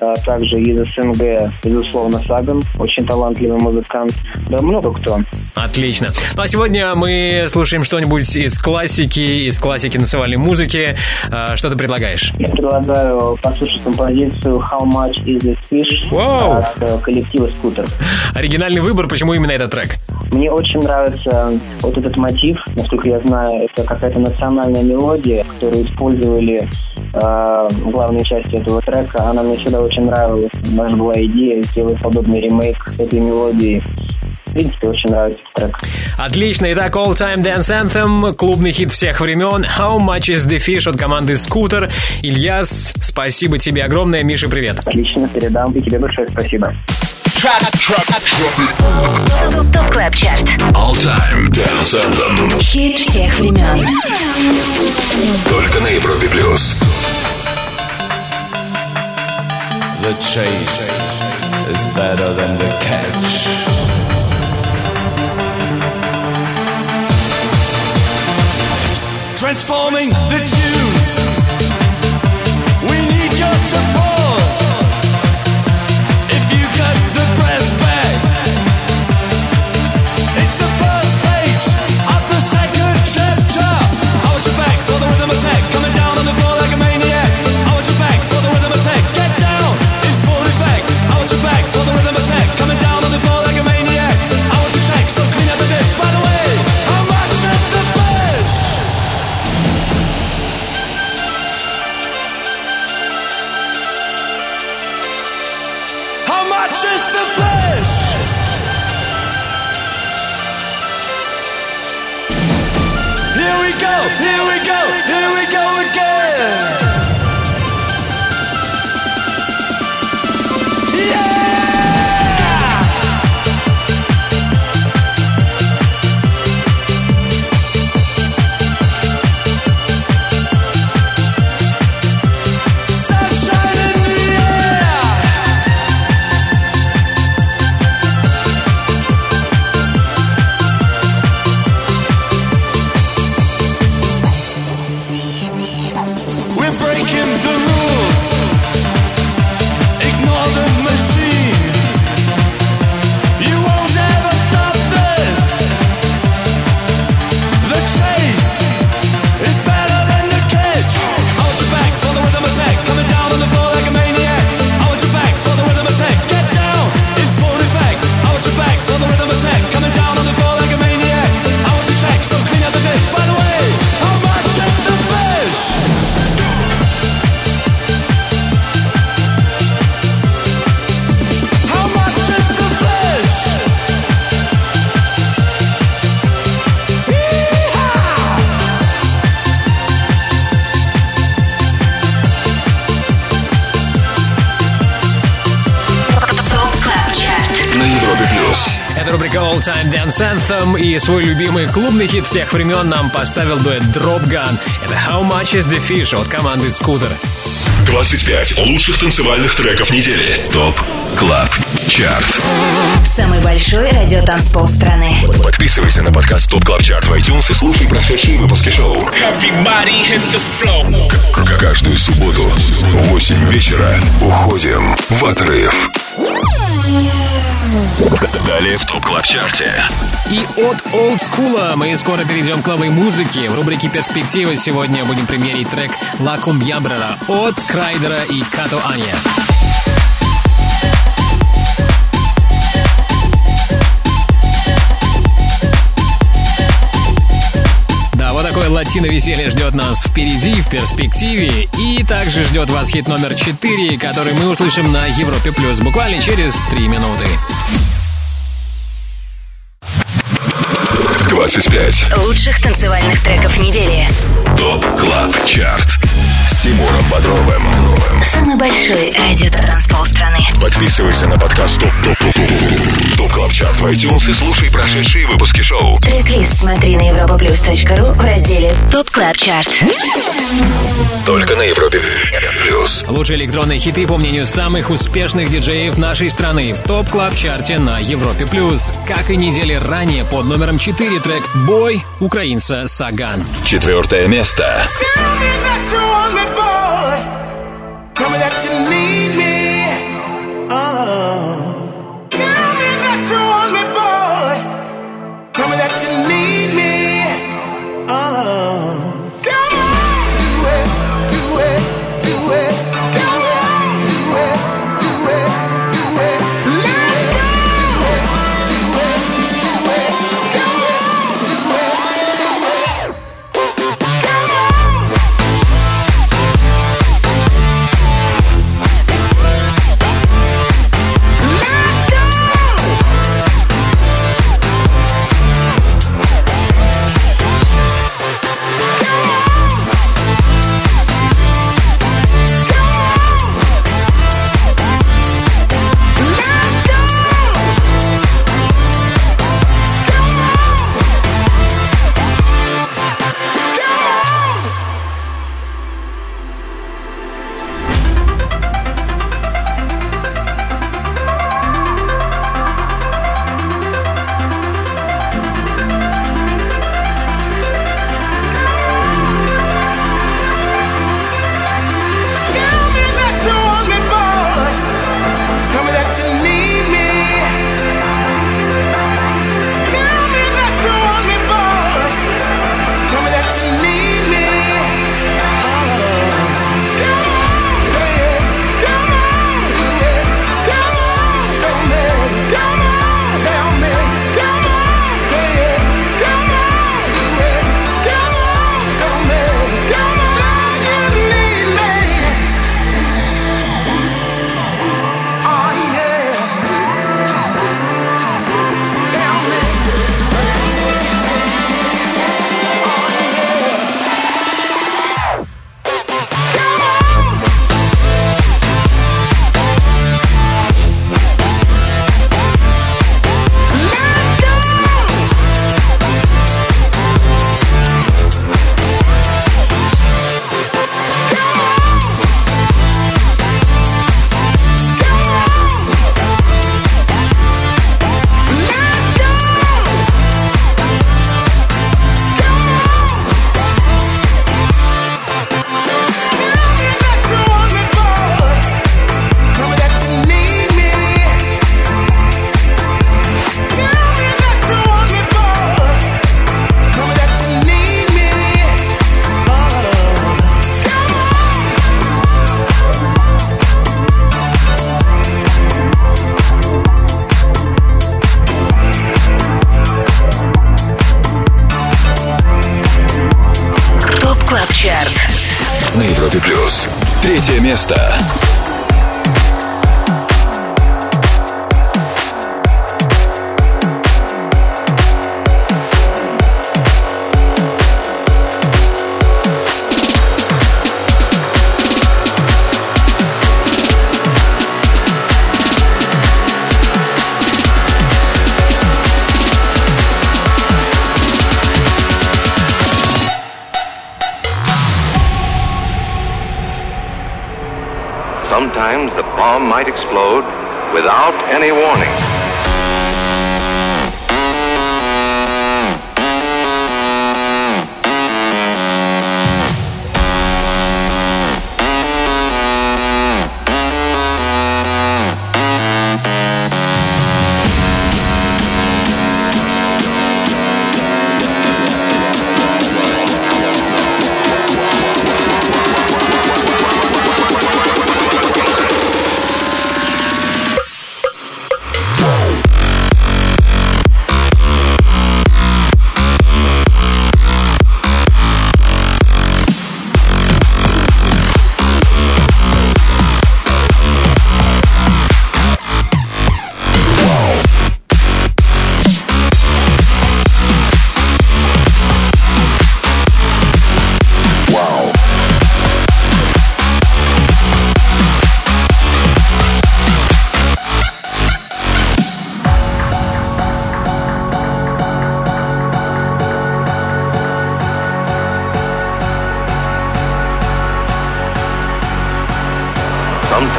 а также из СНГ, безусловно, Саган, очень талантливый музыкант. Да много кто. Отлично. Ну а сегодня мы слушаем что-нибудь из классики, из классики танцевальной музыки. Э, Что ты предлагаешь? Я предлагаю послушать композицию «How much is this fish» от э, коллектива «Скутер». Оригинальный выбор, почему именно этот трек? Мне очень нравится вот этот мотив, насколько я знаю, это какая-то национальная мелодия, которую использовали э, в главной части этого трека. Она мне всегда очень нравилась. У нас была идея сделать подобный ремейк этой мелодии. Принципе, очень нравится этот трек. Отлично. Итак, All Time Dance Anthem, клубный хит всех времен. How much is the fish от команды Скутер. Ильяс, спасибо тебе огромное. Миша, привет. Отлично, передам. И тебе большое спасибо. ТОП Клаб Чарт. All Time Dance Anthem. Хит всех времен. Только на Европе Плюс. The chase is better than the catch. Transforming the tunes. We need your support. Again. Time Dance Anthem и свой любимый клубный хит всех времен нам поставил дуэт Drop Gun. Это How Much is the Fish от команды Scooter. 25 лучших танцевальных треков недели. ТОП КЛАБ ЧАРТ. Самый большой радиотанцпол страны. Подписывайся на подкаст ТОП КЛАБ ЧАРТ в iTunes и слушай прошедшие выпуски шоу. Каждую субботу в 8 вечера уходим в отрыв. Далее в ТОП КЛАБ ЧАРТе. И от олдскула мы скоро перейдем к новой музыке. В рубрике «Перспектива» сегодня будем премьерить трек «Ла Кумбьябрера» от Крайдера и Като Аня. Такое латино-веселье ждет нас впереди, в перспективе. И также ждет вас хит номер 4, который мы услышим на Европе Плюс буквально через 3 минуты. 25. Лучших танцевальных треков недели. Top Club Chart. Тимуром Бодровым. Самый большой радиотанцпол страны. Подписывайся на подкаст Top Top Top Top Top Club Chart в iTunes и слушай прошедшие выпуски шоу. Трек-лист смотри на europaplus.ru в разделе Top Club Chart. Только на Европе Плюс. Лучшие электронные хиты, по мнению самых успешных диджеев нашей страны, в Top Club Chart е на Европе+. плюс. Как и недели ранее, под номером 4 трек «Бой» украинца Саган. Четвертое место. Tell me that you want me, boy. Tell me that you need me. Oh. Tell me that you want me, boy. Tell me that you need me. Oh.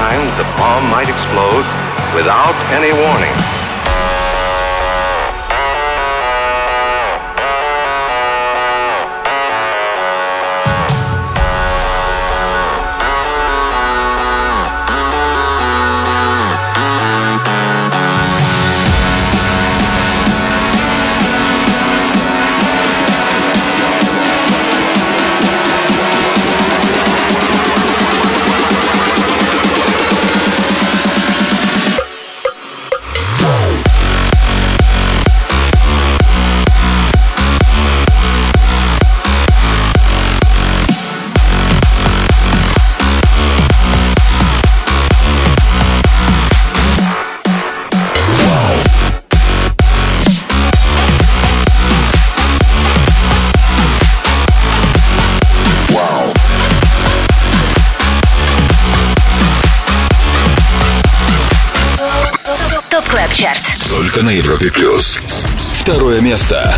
Sometimes the bomb might explode without any warning. На Европе плюс. Второе место.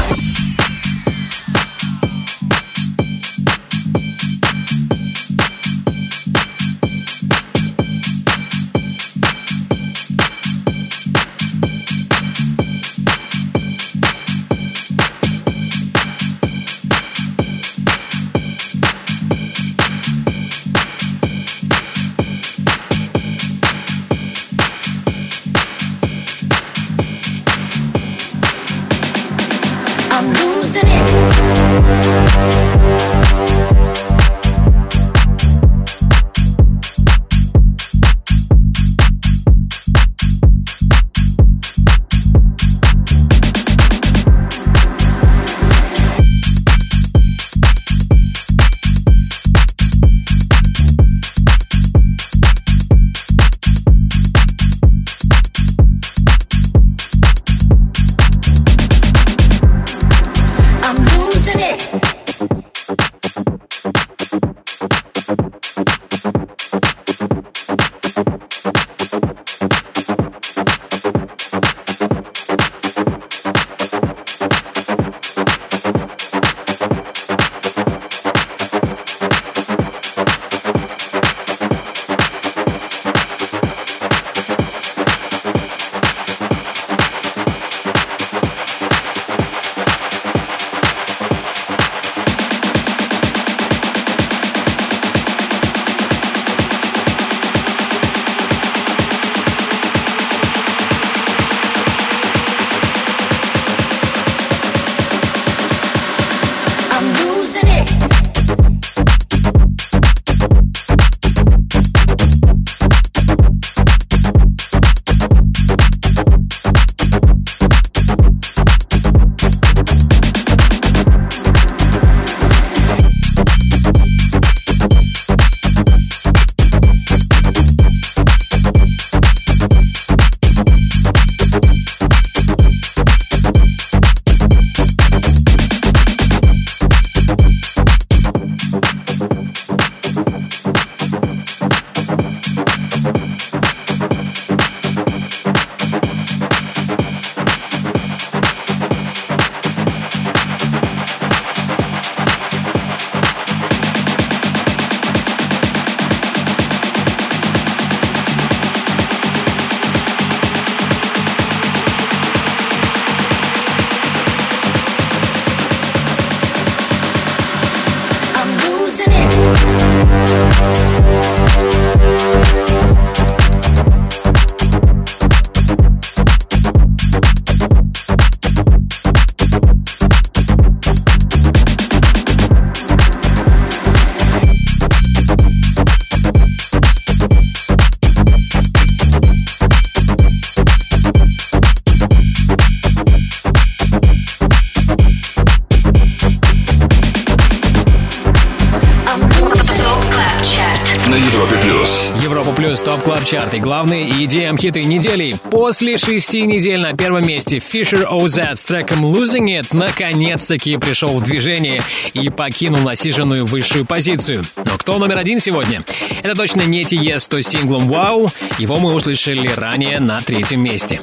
И главные EDM хиты недели. После шести недель на первом месте Fisher OZ с треком Losing It наконец-таки пришел в движение и покинул насиженную высшую позицию. Но кто номер один сегодня? Это точно не Тиесто с синглом Wow. Его мы услышали ранее на третьем месте.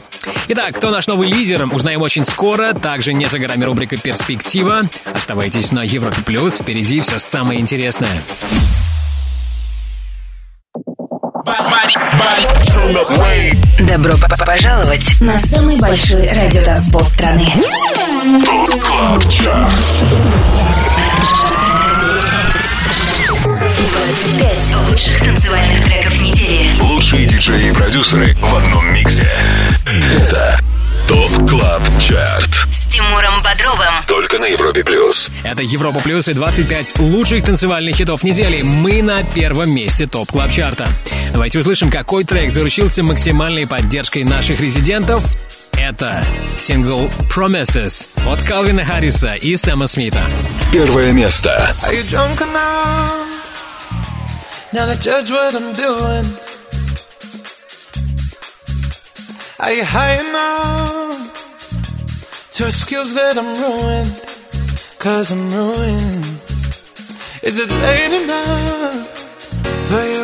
Итак, кто наш новый лидер, узнаем очень скоро. Также не за горами рубрика «Перспектива». Оставайтесь на Европе Плюс. Впереди все самое интересное. Добро пожаловать на самый большой радиотанцпол страны. Club Chart. 25 лучших танцевальных треков недели. Лучшие диджеи и продюсеры в одном миксе. Это Top Club Chart. С Тимуром Бодровым. Только на Европе Плюс. Это Европа Плюс и 25 лучших танцевальных хитов недели. Мы на первом месте Top Club Chart а Давайте услышим, какой трек заручился максимальной поддержкой наших резидентов. Это сингл Promises от Калвина Харриса и Сэма Смита. Первое место. Are you drunk enough now to judge what I'm doing? Are you high enough to excuse that I'm ruined? Cause I'm ruined. Is it late enough for you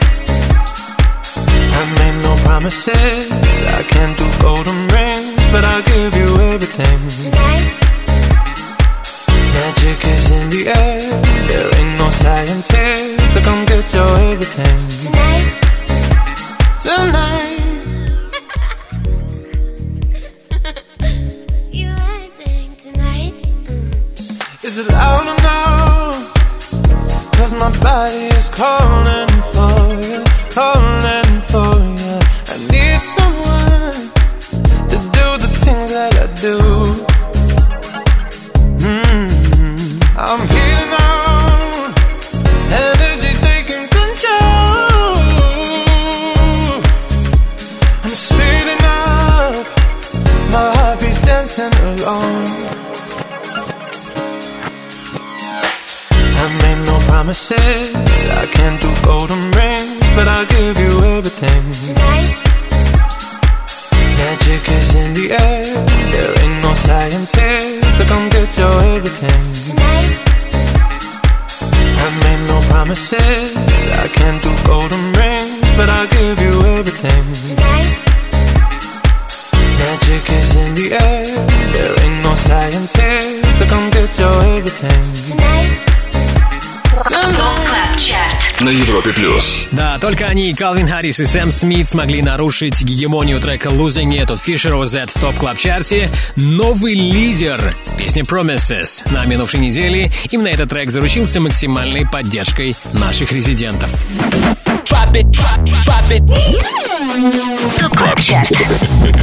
I made no promises. I can't do golden rings, but I'll give you everything. Tonight. Magic is in the air. There ain't no science here, so come get your everything. Tonight. Tonight. you acting tonight? Mm. Is it loud enough? Cause my body is calling for you, calling только они, Калвин Харрис и Сэм Смит, смогли нарушить гегемонию трека Losing It от Fisher OZ в топ клаб чарте Новый лидер песни Promises на минувшей неделе. Именно этот трек заручился максимальной поддержкой наших резидентов. Drop it, drop, drop it.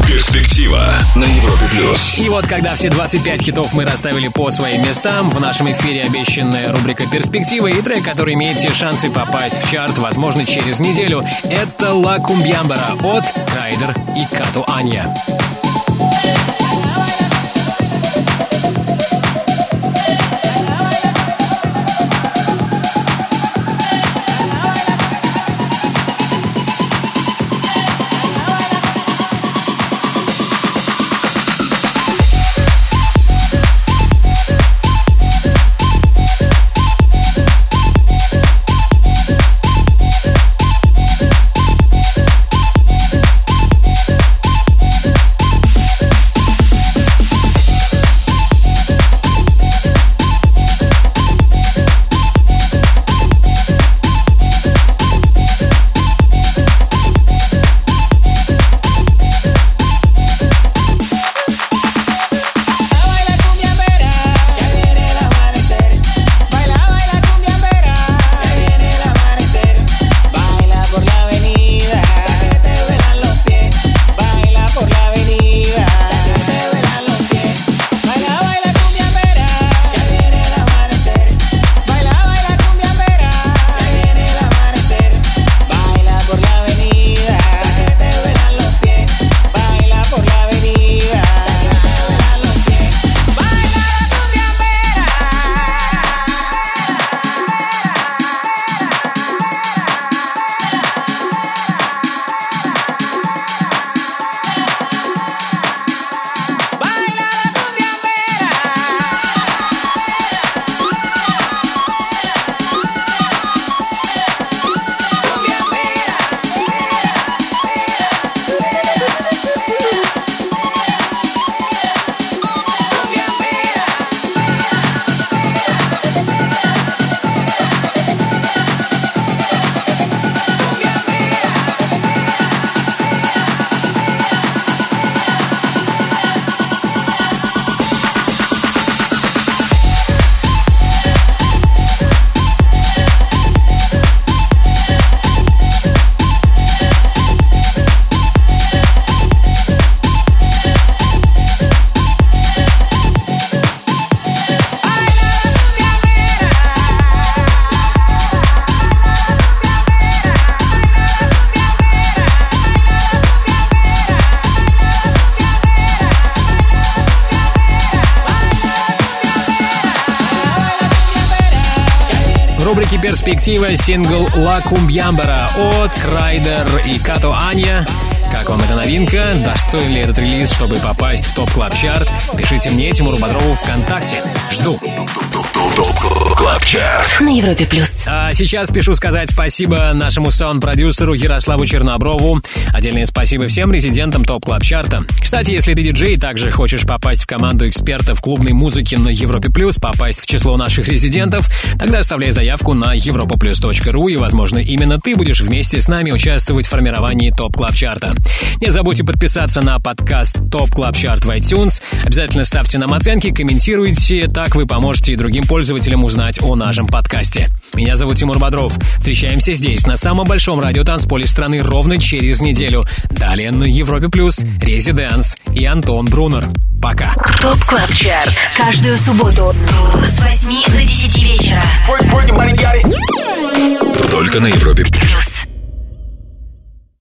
Перспектива на Европе Плюс. И вот когда все 25 хитов мы расставили по своим местам, в нашем эфире обещанная рубрика «Перспектива» и трек, который имеет все шансы попасть в чарт, возможно, через неделю. Это «Ла Кумбьямбара» от Райдер и Кату Анья. «Перспектива» сингл «La Cumbiambera» от Крайдер и Като Аня. Как вам эта новинка? Достоин ли этот релиз, чтобы попасть в Top Club Chart Пишите мне, Тимуру Бодрову, ВКонтакте. Жду. На Европе плюс. А сейчас спешу сказать спасибо нашему саунд-продюсеру Ярославу Черноброву. Отдельное спасибо всем резидентам Top Club Chart а. Кстати, если ты диджей и также хочешь попасть в команду экспертов клубной музыки на Европе Плюс, попасть в число наших резидентов, тогда оставляй заявку на europaplus.ru и, возможно, именно ты будешь вместе с нами участвовать в формировании Top Club Chart а. Не забудьте подписаться на подкаст Top Club Chart в iTunes. Обязательно ставьте нам оценки, комментируйте, так вы поможете и другим пользователям узнать о нашем подкасте. Меня зовут Тимур Бодров. Встречаемся здесь, на самом большом радиотанцполе страны, ровно через неделю. Далее на Европе Плюс, Резиденс и Антон Брунер. Пока. Top Club Chart. Каждую субботу с 8 до 10 вечера. Только на Европе Плюс.